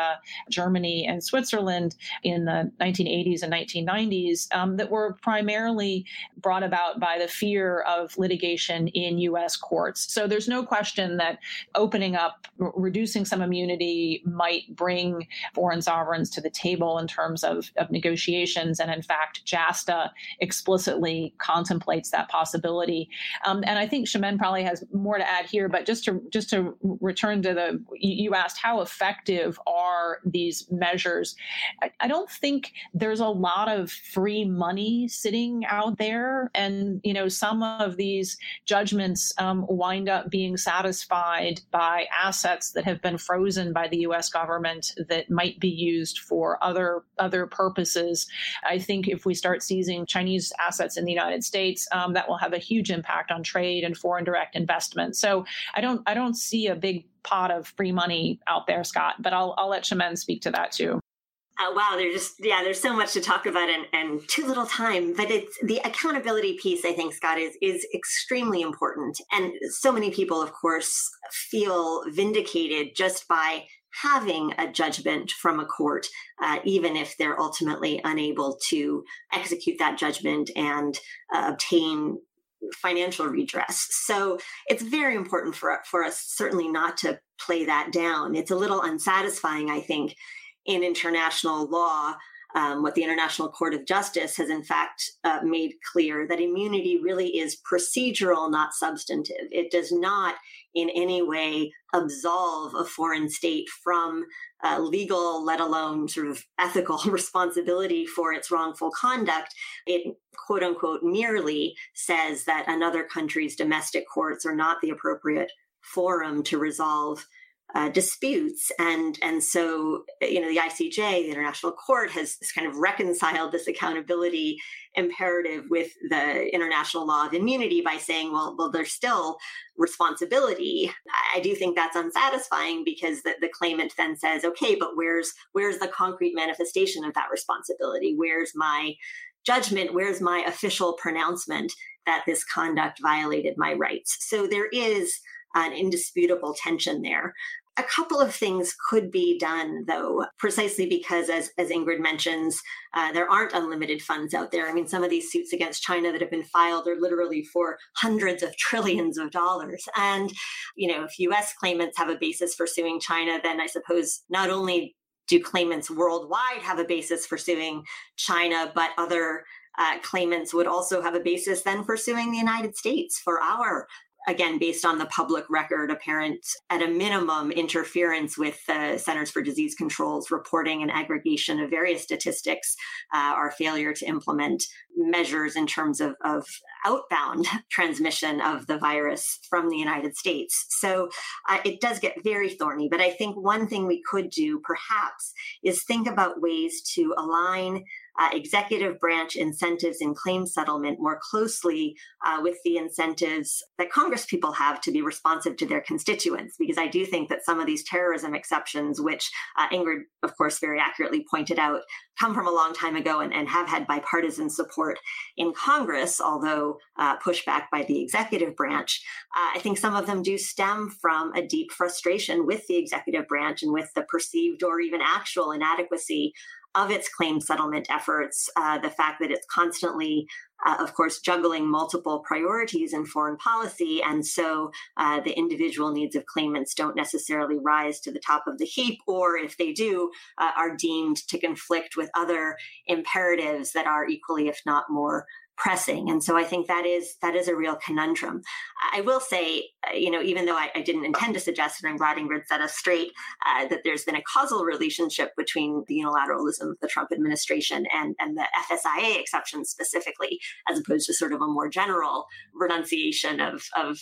D: Germany, and Switzerland in the 1980s and 1990s um, that were primarily brought about by the fear of litigation in U.S. courts. So there's no question that opening up, reducing some immunity might bring foreign sovereigns to the table in terms of, of negotiations. And in fact, JASTA explicitly contemplates that possibility. Um, and I think Chimène probably has more to add here, but just to just to return to the you asked how effective are these measures. I, I don't think there's a lot of free money sitting out there, and you know some of these judgments um, wind up being satisfied by assets that have been frozen by the U.S. government that might be used for other other purposes. I think if we start seizing Chinese assets in the United States, um, that will have a huge impact on trade and foreign direct investment. So I don't I don't see a big pot of free money out there, Scott. But I'll I'll let Chimène speak to that too.
E: Uh, wow, there's just yeah, there's so much to talk about and, and too little time. But it's the accountability piece. I think Scott is is extremely important, and so many people, of course, feel vindicated just by having a judgment from a court, uh, even if they're ultimately unable to execute that judgment and uh, obtain financial redress. So it's very important for, for us certainly not to play that down. It's a little unsatisfying, I think, in international law. Um, what the International Court of Justice has, in fact, uh, made clear that immunity really is procedural, not substantive. It does not in any way absolve a foreign state from uh, legal, let alone sort of ethical responsibility for its wrongful conduct. It quote unquote merely says that another country's domestic courts are not the appropriate forum to resolve uh, disputes. And and so you know the ICJ the International Court has, kind of reconciled this accountability imperative with the international law of immunity by saying well well there's still responsibility. I do think that's unsatisfying because the, the claimant then says okay but where's where's the concrete manifestation of that responsibility? Where's my judgment? Where's my official pronouncement that this conduct violated my rights? So there is an indisputable tension there. A couple of things could be done, though, precisely because, as, as Ingrid mentions, uh, there aren't unlimited funds out there. I mean, some of these suits against China that have been filed are literally for hundreds of trillions of dollars. And, you know, if US claimants have a basis for suing China, then I suppose not only do claimants worldwide have a basis for suing China, but other uh, claimants would also have a basis then for suing the United States for our again, based on the public record, apparent at a minimum interference with the Centers for Disease Control's reporting and aggregation of various statistics, uh, our failure to implement measures in terms of, of outbound transmission of the virus from the United States. So uh, it does get very thorny. But I think one thing we could do perhaps is think about ways to align uh, executive branch incentives in claim settlement more closely uh, with the incentives that Congress people have to be responsive to their constituents. Because I do think that some of these terrorism exceptions, which uh, Ingrid, of course, very accurately pointed out, come from a long time ago and, and have had bipartisan support in Congress, although uh, pushed back by the executive branch. Uh, I think some of them do stem from a deep frustration with the executive branch and with the perceived or even actual inadequacy of its claim settlement efforts, uh, the fact that it's constantly, uh, of course, juggling multiple priorities in foreign policy. And so uh, the individual needs of claimants don't necessarily rise to the top of the heap, or if they do, uh, are deemed to conflict with other imperatives that are equally, if not more, pressing. And so I think that is that is a real conundrum. I will say, uh, you know, even though I, I didn't intend to suggest, and I'm glad Ingrid set us straight, uh, that there's been a causal relationship between the unilateralism of the Trump administration and, and the FSIA exception specifically, as opposed to sort of a more general renunciation of, of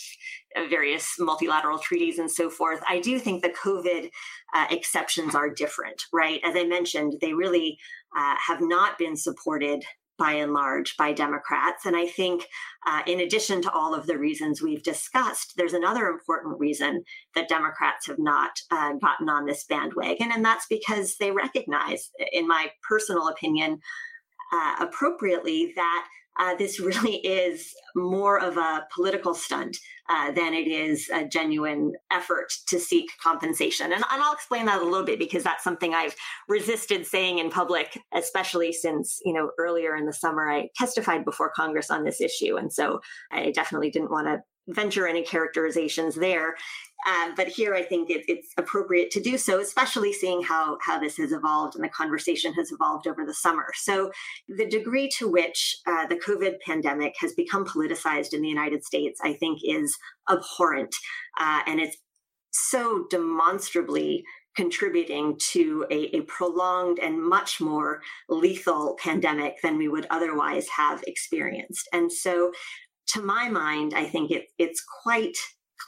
E: various multilateral treaties and so forth. I do think the COVID uh, exceptions are different, right? As I mentioned, they really uh, have not been supported by and large by Democrats. And I think, uh, in addition to all of the reasons we've discussed, there's another important reason that Democrats have not uh, gotten on this bandwagon. And that's because they recognize, in my personal opinion, uh, appropriately, that uh, this really is more of a political stunt uh, than it is a genuine effort to seek compensation. And, and, I'll explain that a little bit because that's something I've resisted saying in public, especially since, you know, earlier in the summer I testified before Congress on this issue. And so I definitely didn't want to venture any characterizations there. Uh, but here, I think it, it's appropriate to do so, especially seeing how how this has evolved and the conversation has evolved over the summer. So, the degree to which uh, the COVID pandemic has become politicized in the United States, I think, is abhorrent, uh, and it's so demonstrably contributing to a, a, prolonged and much more lethal pandemic than we would otherwise have experienced. And so to my mind, I think it, it's quite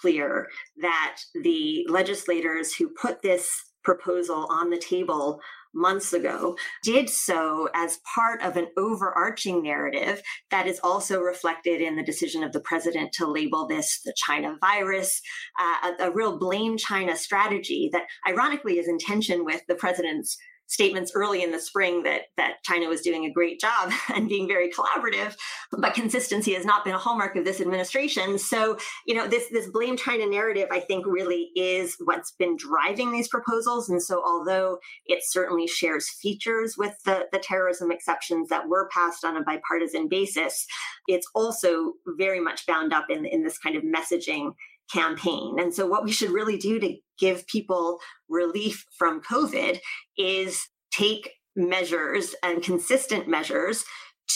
E: clear that the legislators who put this proposal on the table months ago did so as part of an overarching narrative that is also reflected in the decision of the president to label this the China virus, uh, a, a real blame China strategy that ironically is in tension with the president's statements early in the spring that that China was doing a great job and being very collaborative, but consistency has not been a hallmark of this administration. So, you know, this this blame China narrative, I think, really is what's been driving these proposals. And so, although it certainly shares features with the the terrorism exceptions that were passed on a bipartisan basis, it's also very much bound up in in this kind of messaging campaign. And so, what we should really do to give people relief from COVID is take measures and consistent measures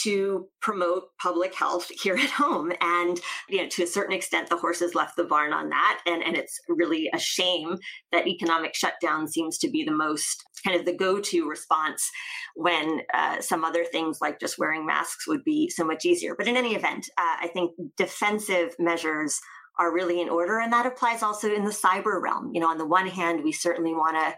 E: to promote public health here at home. And, you know, to a certain extent, the horses left the barn on that. And, and it's really a shame that economic shutdown seems to be the most kind of the go to response when uh, some other things like just wearing masks would be so much easier. But in any event, uh, I think defensive measures are really in order. And that applies also in the cyber realm. You know, on the one hand, we certainly want to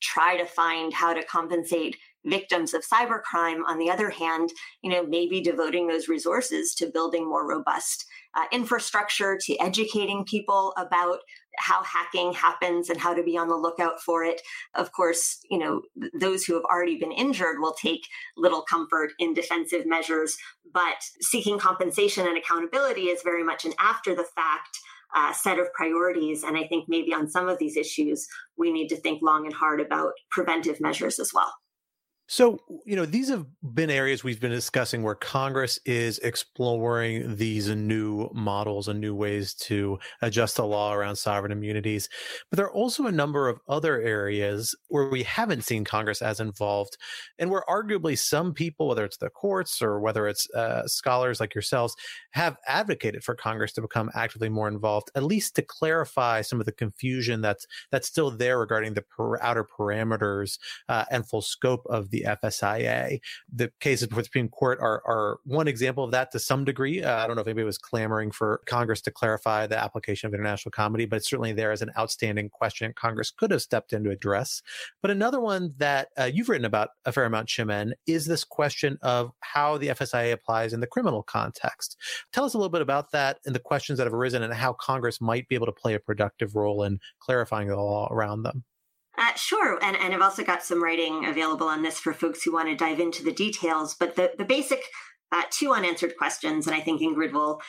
E: try to find how to compensate victims of cybercrime. On the other hand, you know, maybe devoting those resources to building more robust uh, infrastructure, to educating people about how hacking happens and how to be on the lookout for it. Of course, you know, those who have already been injured will take little comfort in defensive measures, but seeking compensation and accountability is very much an after the fact uh, set of priorities. And I think maybe on some of these issues, we need to think long and hard about preventive measures as well.
C: So, you know, these have been areas we've been discussing where Congress is exploring these new models and new ways to adjust the law around sovereign immunities. But there are also a number of other areas where we haven't seen Congress as involved, and where arguably some people, whether it's the courts or whether it's uh, scholars like yourselves, have advocated for Congress to become actively more involved, at least to clarify some of the confusion that's that's still there regarding the per- outer parameters uh, and full scope of the the FSIA. The cases before the Supreme Court are, are one example of that to some degree. Uh, I don't know if anybody was clamoring for Congress to clarify the application of international comity, but it's certainly there as an outstanding question Congress could have stepped in to address. But another one that uh, you've written about a fair amount, Chimène, is this question of how the FSIA applies in the criminal context. Tell us a little bit about that and the questions that have arisen and how Congress might be able to play a productive role in clarifying the law around them.
E: Uh, sure, and, and I've also got some writing available on this for folks who want to dive into the details. But the, the basic uh, two unanswered questions, and I think Ingrid will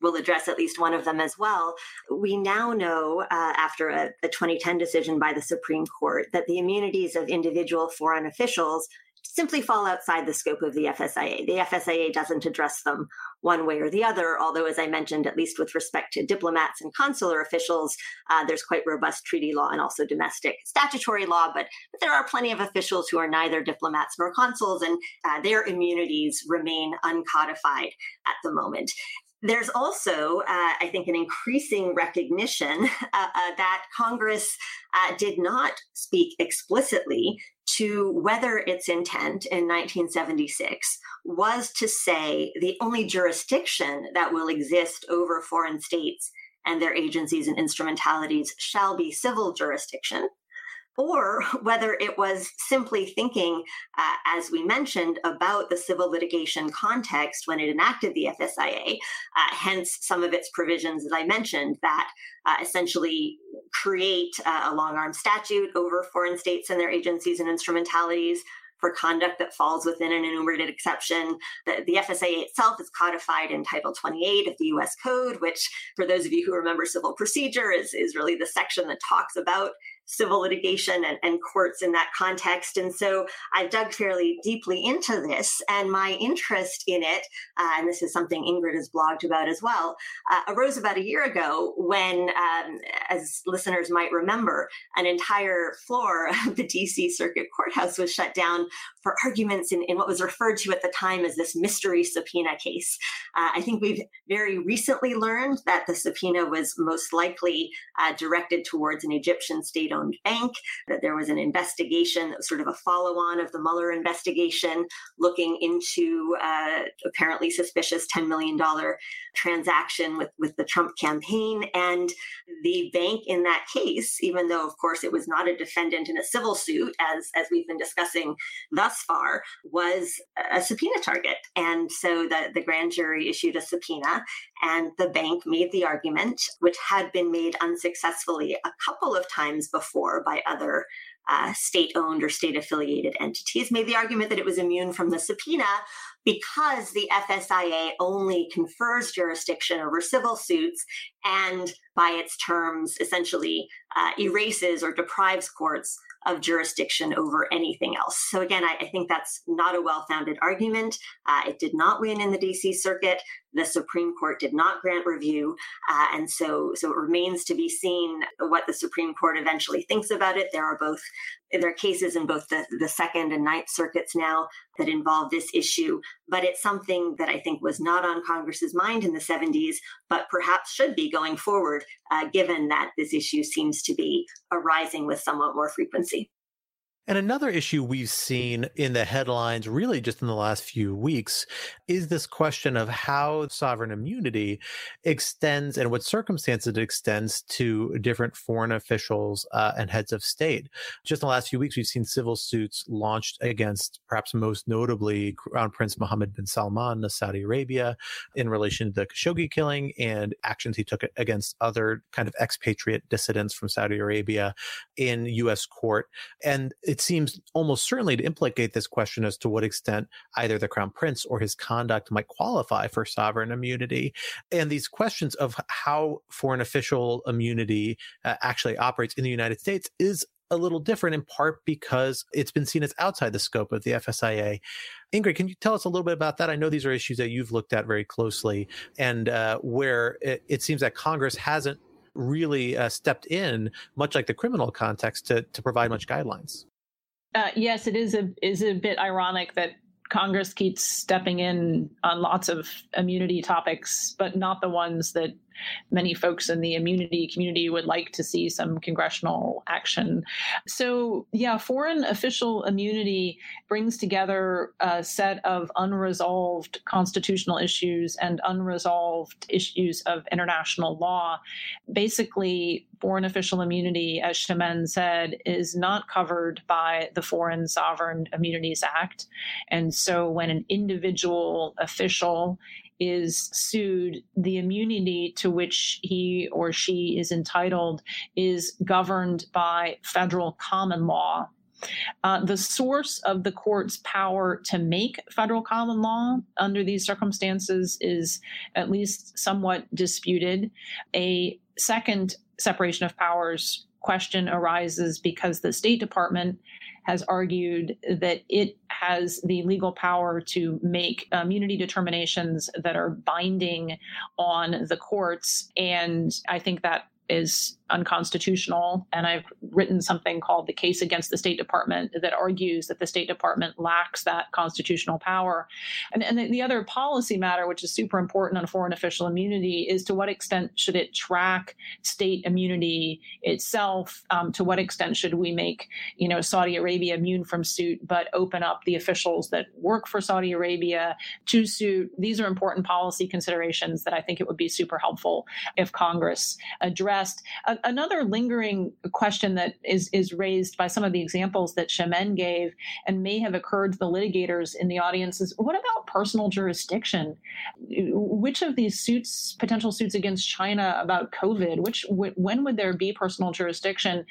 E: will address at least one of them as well. We now know, uh, after a, a 2010 decision by the Supreme Court, that the immunities of individual foreign officials simply fall outside the scope of the FSIA. The FSIA doesn't address them one way or the other. Although, as I mentioned, at least with respect to diplomats and consular officials, uh, there's quite robust treaty law and also domestic statutory law. But, but there are plenty of officials who are neither diplomats nor consuls, and uh, their immunities remain uncodified at the moment. There's also, uh, I think, an increasing recognition uh, uh, that Congress uh, did not speak explicitly to whether its intent in 1976 was to say the only jurisdiction that will exist over foreign states and their agencies and instrumentalities shall be civil jurisdiction or whether it was simply thinking, uh, as we mentioned, about the civil litigation context when it enacted the FSIA, uh, hence some of its provisions, as I mentioned, that uh, essentially create uh, a long arm statute over foreign states and their agencies and instrumentalities, for conduct that falls within an enumerated exception. The, the, FSA itself is codified in Title 28 of the US Code, which, for those of you who remember civil procedure, is, is really the section that talks about civil litigation and, and, courts in that context. And so I dug fairly deeply into this, and my interest in it, uh, and this is something Ingrid has blogged about as well, uh, arose about a year ago when, um, as listeners might remember, an entire floor of the DC Circuit Courthouse was shut down for arguments in, in what was referred to at the time as this mystery subpoena case. Uh, I think we've very recently learned that the subpoena was most likely uh, directed towards an Egyptian state owned bank, that there was an investigation that was sort of a follow on of the Mueller investigation looking into uh, apparently suspicious $10 million transaction with, with the Trump campaign. And the bank in that case, even though, of course, it was not a defendant in a civil suit, as, as we've been discussing thus far, was a subpoena target. And so the, the grand jury issued a subpoena, and the bank made the argument, which had been made unsuccessfully a couple of times before by other uh, state owned or state affiliated entities, made the argument that it was immune from the subpoena because the FSIA only confers jurisdiction over civil suits and, by its terms, essentially uh, erases or deprives courts of jurisdiction over anything else. So, again, I, I think that's not a well founded argument. Uh, it did not win in the DC Circuit. The Supreme Court did not grant review. Uh, and so, so it remains to be seen what the Supreme Court eventually thinks about it. There are both there are cases in both the, the second and ninth circuits now that involve this issue, but it's something that I think was not on Congress's mind in the 70s, but perhaps should be going forward, uh, given that this issue seems to be arising with somewhat more frequency.
C: And another issue we've seen in the headlines, really just in the last few weeks, is this question of how sovereign immunity extends and what circumstances it extends to different foreign officials uh, and heads of state. Just in the last few weeks, we've seen civil suits launched against perhaps most notably Crown Prince Mohammed bin Salman of Saudi Arabia in relation to the Khashoggi killing and actions he took against other kind of expatriate dissidents from Saudi Arabia in U.S. court. And it it seems almost certainly to implicate this question as to what extent either the crown prince or his conduct might qualify for sovereign immunity. And these questions of how foreign official immunity uh, actually operates in the United States is a little different in part because it's been seen as outside the scope of the FSIA. Ingrid, can you tell us a little bit about that? I know these are issues that you've looked at very closely and uh, where it, it, seems that Congress hasn't really uh, stepped in, much like the criminal context, to, to provide much guidelines.
D: Uh, yes, it is a is a bit ironic that Congress keeps stepping in on lots of immunity topics, but not the ones that many folks in the immunity community would like to see some congressional action. So, yeah, foreign official immunity brings together a set of unresolved constitutional issues and unresolved issues of international law. Basically, foreign official immunity, as Chimène said, is not covered by the Foreign Sovereign Immunities Act. And so when an individual official is sued, the immunity to which he or she is entitled is governed by federal common law. Uh, the source of the court's power to make federal common law under these circumstances is at least somewhat disputed. A second separation of powers question arises because the State Department has argued that it has the legal power to make immunity determinations that are binding on the courts. And I think that is unconstitutional. And I've written something called The Case Against the State Department that argues that the State Department lacks that constitutional power. And, and the, the other policy matter, which is super important on foreign official immunity, is to what extent should it track state immunity itself? Um, to what extent should we make, you know, Saudi Arabia immune from suit, but open up the officials that work for Saudi Arabia to suit? These are important policy considerations that I think it would be super helpful if Congress addressed. Uh, another lingering question that is is raised by some of the examples that Chimène gave and may have occurred to the litigators in the audience is what about personal jurisdiction? Which of these suits, potential suits against China about COVID, which when would there be personal jurisdiction?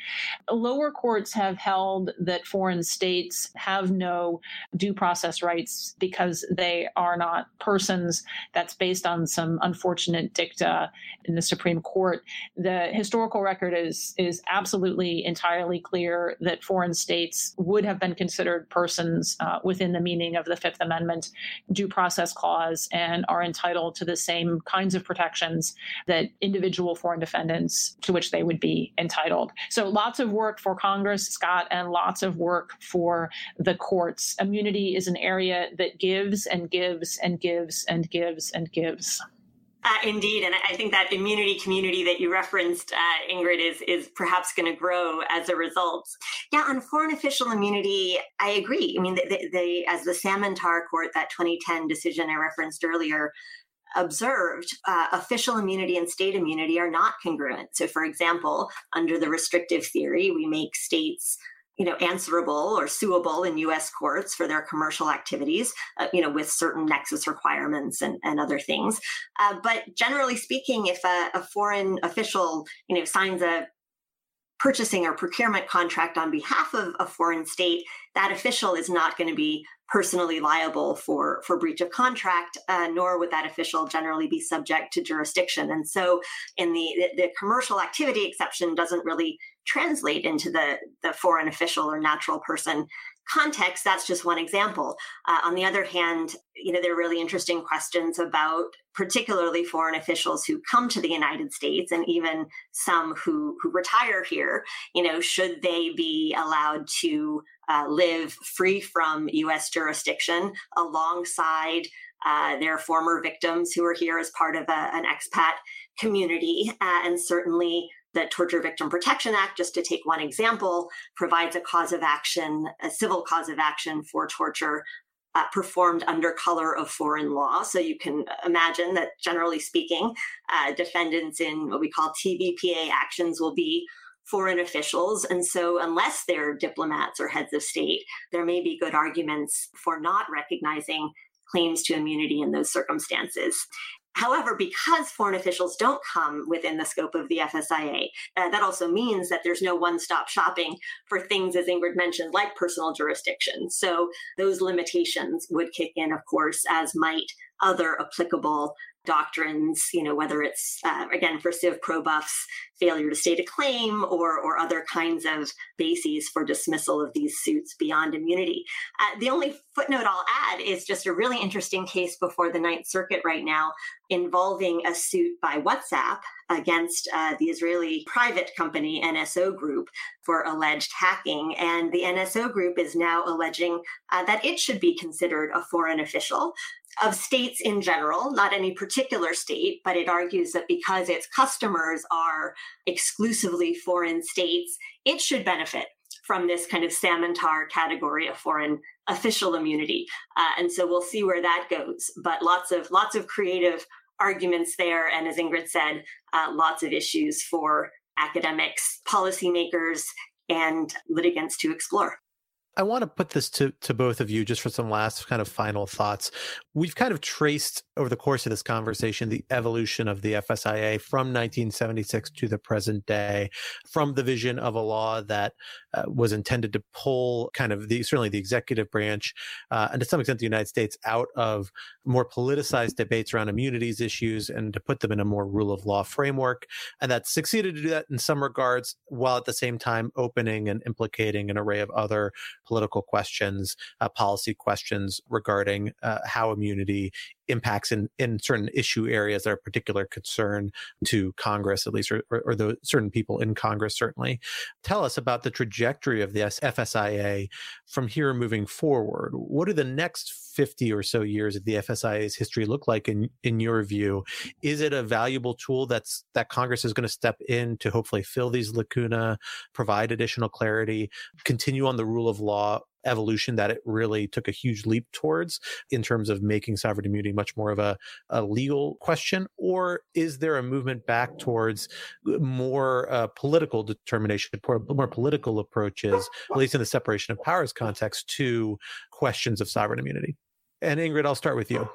D: Lower courts have held that foreign states have no due process rights because they are not persons. That's based on some unfortunate dicta in the Supreme Court. The historical historical record is is absolutely entirely clear that foreign states would have been considered persons uh, within the meaning of the Fifth Amendment due process clause and are entitled to the same kinds of protections that individual foreign defendants to which they would be entitled. So lots of work for Congress, Scott, and lots of work for the courts. Immunity is an area that gives and gives and gives and gives and gives.
E: Uh, indeed, and I think that immunity community that you referenced, uh, Ingrid, is is perhaps going to grow as a result. Yeah, on foreign official immunity, I agree. I mean, they, they as the Samantar Court, that 2010 decision I referenced earlier, observed, uh, official immunity and state immunity are not congruent. So, for example, under the restrictive theory, we make states you know, answerable or suable in U.S. courts for their commercial activities, uh, you know, with certain nexus requirements and, and other things. Uh, but generally speaking, if a, a foreign official, you know, signs a purchasing or procurement contract on behalf of a foreign state, that official is not going to be personally liable for for breach of contract, uh, nor would that official generally be subject to jurisdiction. And so, in the the commercial activity exception doesn't really translate into the the foreign official or natural person context. That's just one example. Uh, on the other hand, you know there are really interesting questions about particularly foreign officials who come to the United States and even some who who retire here. You know, should they be allowed to uh, live free from U.S. jurisdiction alongside uh, their former victims who are here as part of a, an expat community. Uh, and certainly the Torture Victim Protection Act, just to take one example, provides a cause of action, a civil cause of action for torture uh, performed under color of foreign law. So you can imagine that, generally speaking, uh, defendants in what we call TVPA actions will be foreign officials. And so, unless they're diplomats or heads of state, there may be good arguments for not recognizing claims to immunity in those circumstances. However, because foreign officials don't come within the scope of the FSIA, uh, that also means that there's no one stop shopping for things, as Ingrid mentioned, like personal jurisdiction. So those limitations would kick in, of course, as might other applicable doctrines, you know, whether it's, uh, again, for civ pro buffs, failure to state a claim or, or other kinds of bases for dismissal of these suits beyond immunity. Uh, the only footnote I'll add is just a really interesting case before the Ninth Circuit right now involving a suit by WhatsApp against uh, the Israeli private company NSO Group for alleged hacking. And the NSO Group is now alleging uh, that it should be considered a foreign official of states in general, not any particular state, but it argues that because its customers are exclusively foreign states, it should benefit from this kind of Samantar category of foreign official immunity. Uh, and so we'll see where that goes. But lots of lots of creative arguments there, and as Ingrid said, uh, lots of issues for academics, policymakers, and litigants to explore.
C: I want to put this to, to both of you just for some last kind of final thoughts. We've kind of traced over the course of this conversation the evolution of the FSIA from 1976 to the present day, from the vision of a law that uh, was intended to pull kind of the certainly the executive branch uh, and to some extent the United States out of more politicized debates around immunities issues and to put them in a more rule of law framework. And that succeeded to do that in some regards, while at the same time opening and implicating an array of other political questions, uh, policy questions regarding uh, how immunity impacts in, in certain issue areas that are particular concern to Congress, at least, or, or, or the certain people in Congress, certainly. Tell us about the trajectory of the FSIA from here moving forward. What are the next 50 or so years of the FSIA's history look like in, in your view? Is it a valuable tool that's that Congress is going to step in to hopefully fill these lacuna, provide additional clarity, continue on the rule of law evolution that it really took a huge leap towards in terms of making sovereign immunity much more of a, a legal question? Or is there a movement back towards more uh, political determination, more political approaches, at least in the separation of powers context, to questions of sovereign immunity? And Ingrid, I'll start with you.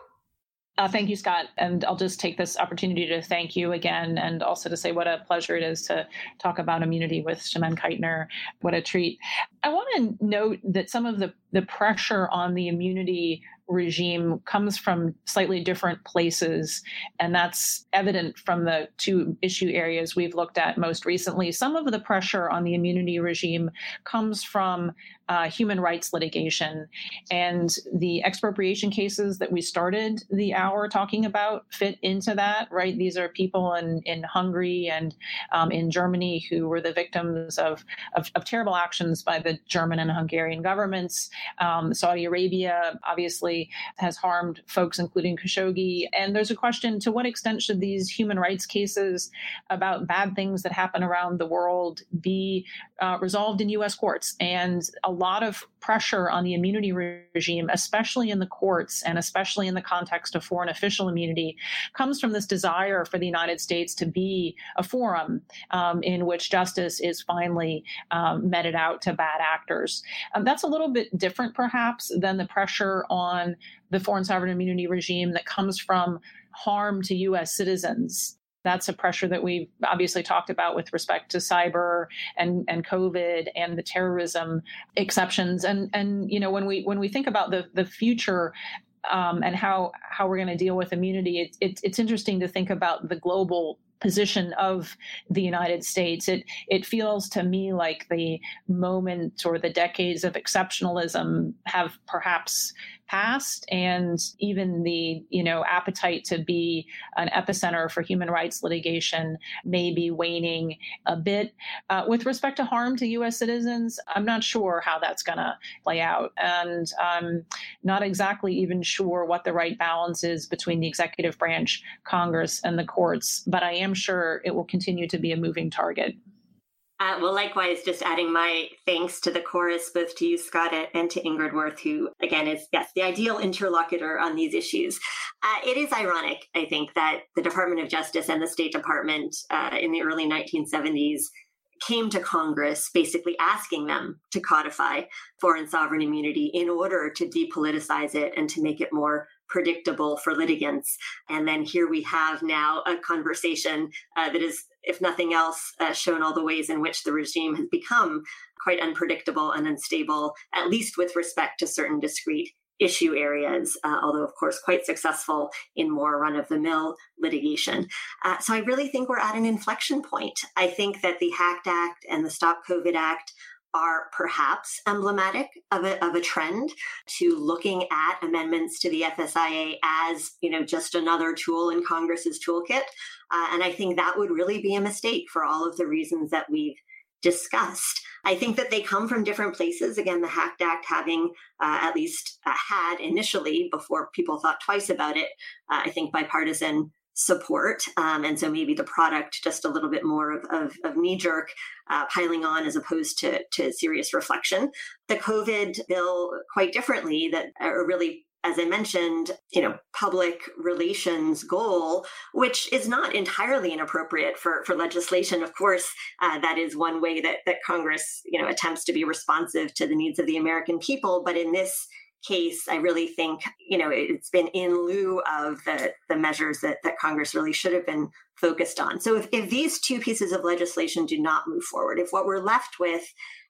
D: Uh, thank you, Scott. And I'll just take this opportunity to thank you again and also to say what a pleasure it is to talk about immunity with Chimène Keitner. What a treat. I want to note that some of the, the pressure on the immunity regime comes from slightly different places. And that's evident from the two issue areas we've looked at most recently. Some of the pressure on the immunity regime comes from uh, human rights litigation. And the expropriation cases that we started the hour talking about fit into that, right? These are people in, in Hungary and um, in Germany who were the victims of, of, of, terrible actions by the German and Hungarian governments. Um, Saudi Arabia obviously has harmed folks, including Khashoggi. And there's a question to what extent should these human rights cases about bad things that happen around the world be uh, resolved in U.S. courts? And a lot of pressure on the immunity regime, especially in the courts and especially in the context of foreign official immunity, comes from this desire for the United States to be a forum um, in which justice is finally um, meted out to bad actors. Um, that's a little bit different, perhaps, than the pressure on the foreign sovereign immunity regime that comes from harm to U.S. citizens that's a pressure that we've obviously talked about with respect to cyber and, and COVID and the terrorism exceptions. And and you know when we when we think about the the future um, and how how we're going to deal with immunity, it, it, it's interesting to think about the global position of the United States. It it feels to me like the moment or the decades of exceptionalism have perhaps past and even the you know appetite to be an epicenter for human rights litigation may be waning a bit. Uh, with respect to harm to u.s citizens i'm not sure how that's going to play out and i'm not exactly even sure what the right balance is between the executive branch congress and the courts but i am sure it will continue to be a moving target
E: uh, well, likewise, just adding my thanks to the chorus, both to you, Scott, and to Ingrid Wuerth, who, again, is, yes, the ideal interlocutor on these issues. Uh, it is ironic, I think, that the Department of Justice and the State Department uh, in the early 1970s came to Congress basically asking them to codify foreign sovereign immunity in order to depoliticize it and to make it more predictable for litigants. And then here we have now a conversation uh, that is, if nothing else, uh, shown all the ways in which the regime has become quite unpredictable and unstable, at least with respect to certain discrete issue areas, uh, although, of course, quite successful in more run of the mill litigation. Uh, so I really think we're at an inflection point. I think that the HACT Act and the Stop COVID Act are perhaps emblematic of a, of a trend to looking at amendments to the FSIA as, you know, just another tool in Congress's toolkit. Uh, and I think that would really be a mistake for all of the reasons that we've discussed. I think that they come from different places. Again, the HACT Act having uh, at least uh, had initially, before people thought twice about it, uh, I think bipartisan support. Um, and so maybe the product just a little bit more of, of, of knee jerk uh, piling on as opposed to, to serious reflection. The COVID bill, quite differently, that are really as I mentioned, you know, public relations goal, which is not entirely inappropriate for, for legislation. Of course, uh, that is one way that, that Congress, you know, attempts to be responsive to the needs of the American people. But in this case, I really think you know it's been in lieu of the the measures that that Congress really should have been focused on. So if, if these two pieces of legislation do not move forward, if what we're left with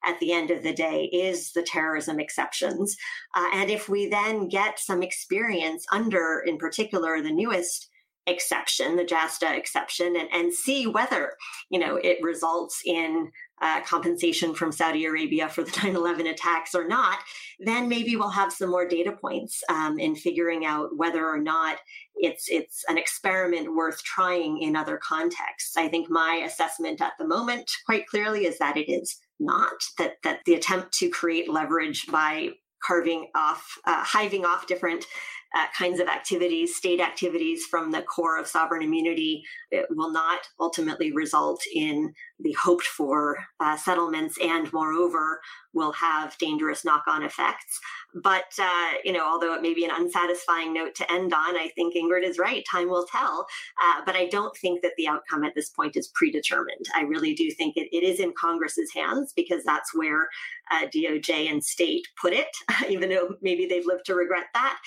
E: at the end of the day is the terrorism exceptions, uh, and if we then get some experience under, in particular, the newest exception, the JASTA exception, and, and see whether, you know, it results in uh, compensation from Saudi Arabia for the 9 11 attacks or not, then maybe we'll have some more data points um, in figuring out whether or not it's, it's an experiment worth trying in other contexts. I think my assessment at the moment, quite clearly, is that it is not, that, that the attempt to create leverage by carving off, uh, hiving off different uh, kinds of activities, state activities from the core of sovereign immunity, it will not ultimately result in the hoped for uh, settlements. And moreover will have dangerous knock-on effects. But uh, you know although it may be an unsatisfying note to end on i think ingrid is right. Time will tell. Uh, but i don't think that the outcome at this point is predetermined. I really do think it, it is in congress's hands because that's where uh, doj and state put it even though maybe they've lived to regret that.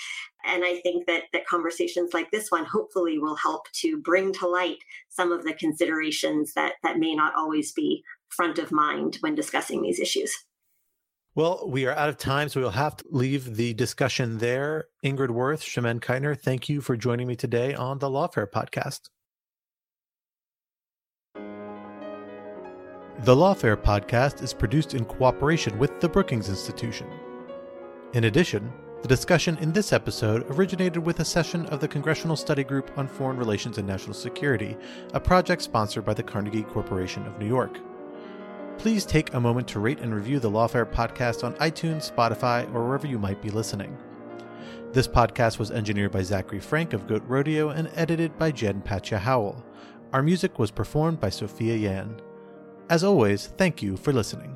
E: And I think that that conversations like this one hopefully will help to bring to light some of the considerations that that may not always be front of mind when discussing these issues.
C: Well, we are out of time, so we'll have to leave the discussion there. Ingrid Wuerth, Chimène Keitner, thank you for joining me today on the Lawfare podcast. The Lawfare podcast is produced in cooperation with the Brookings Institution. In addition, the discussion in this episode originated with a session of the Congressional Study Group on Foreign Relations and National Security, a project sponsored by the Carnegie Corporation of New York. Please take a moment to rate and review the Lawfare podcast on iTunes, Spotify, or wherever you might be listening. This podcast was engineered by Zachary Frank of Goat Rodeo and edited by Jen Patja Howell. Our music was performed by Sophia Yan. As always, thank you for listening.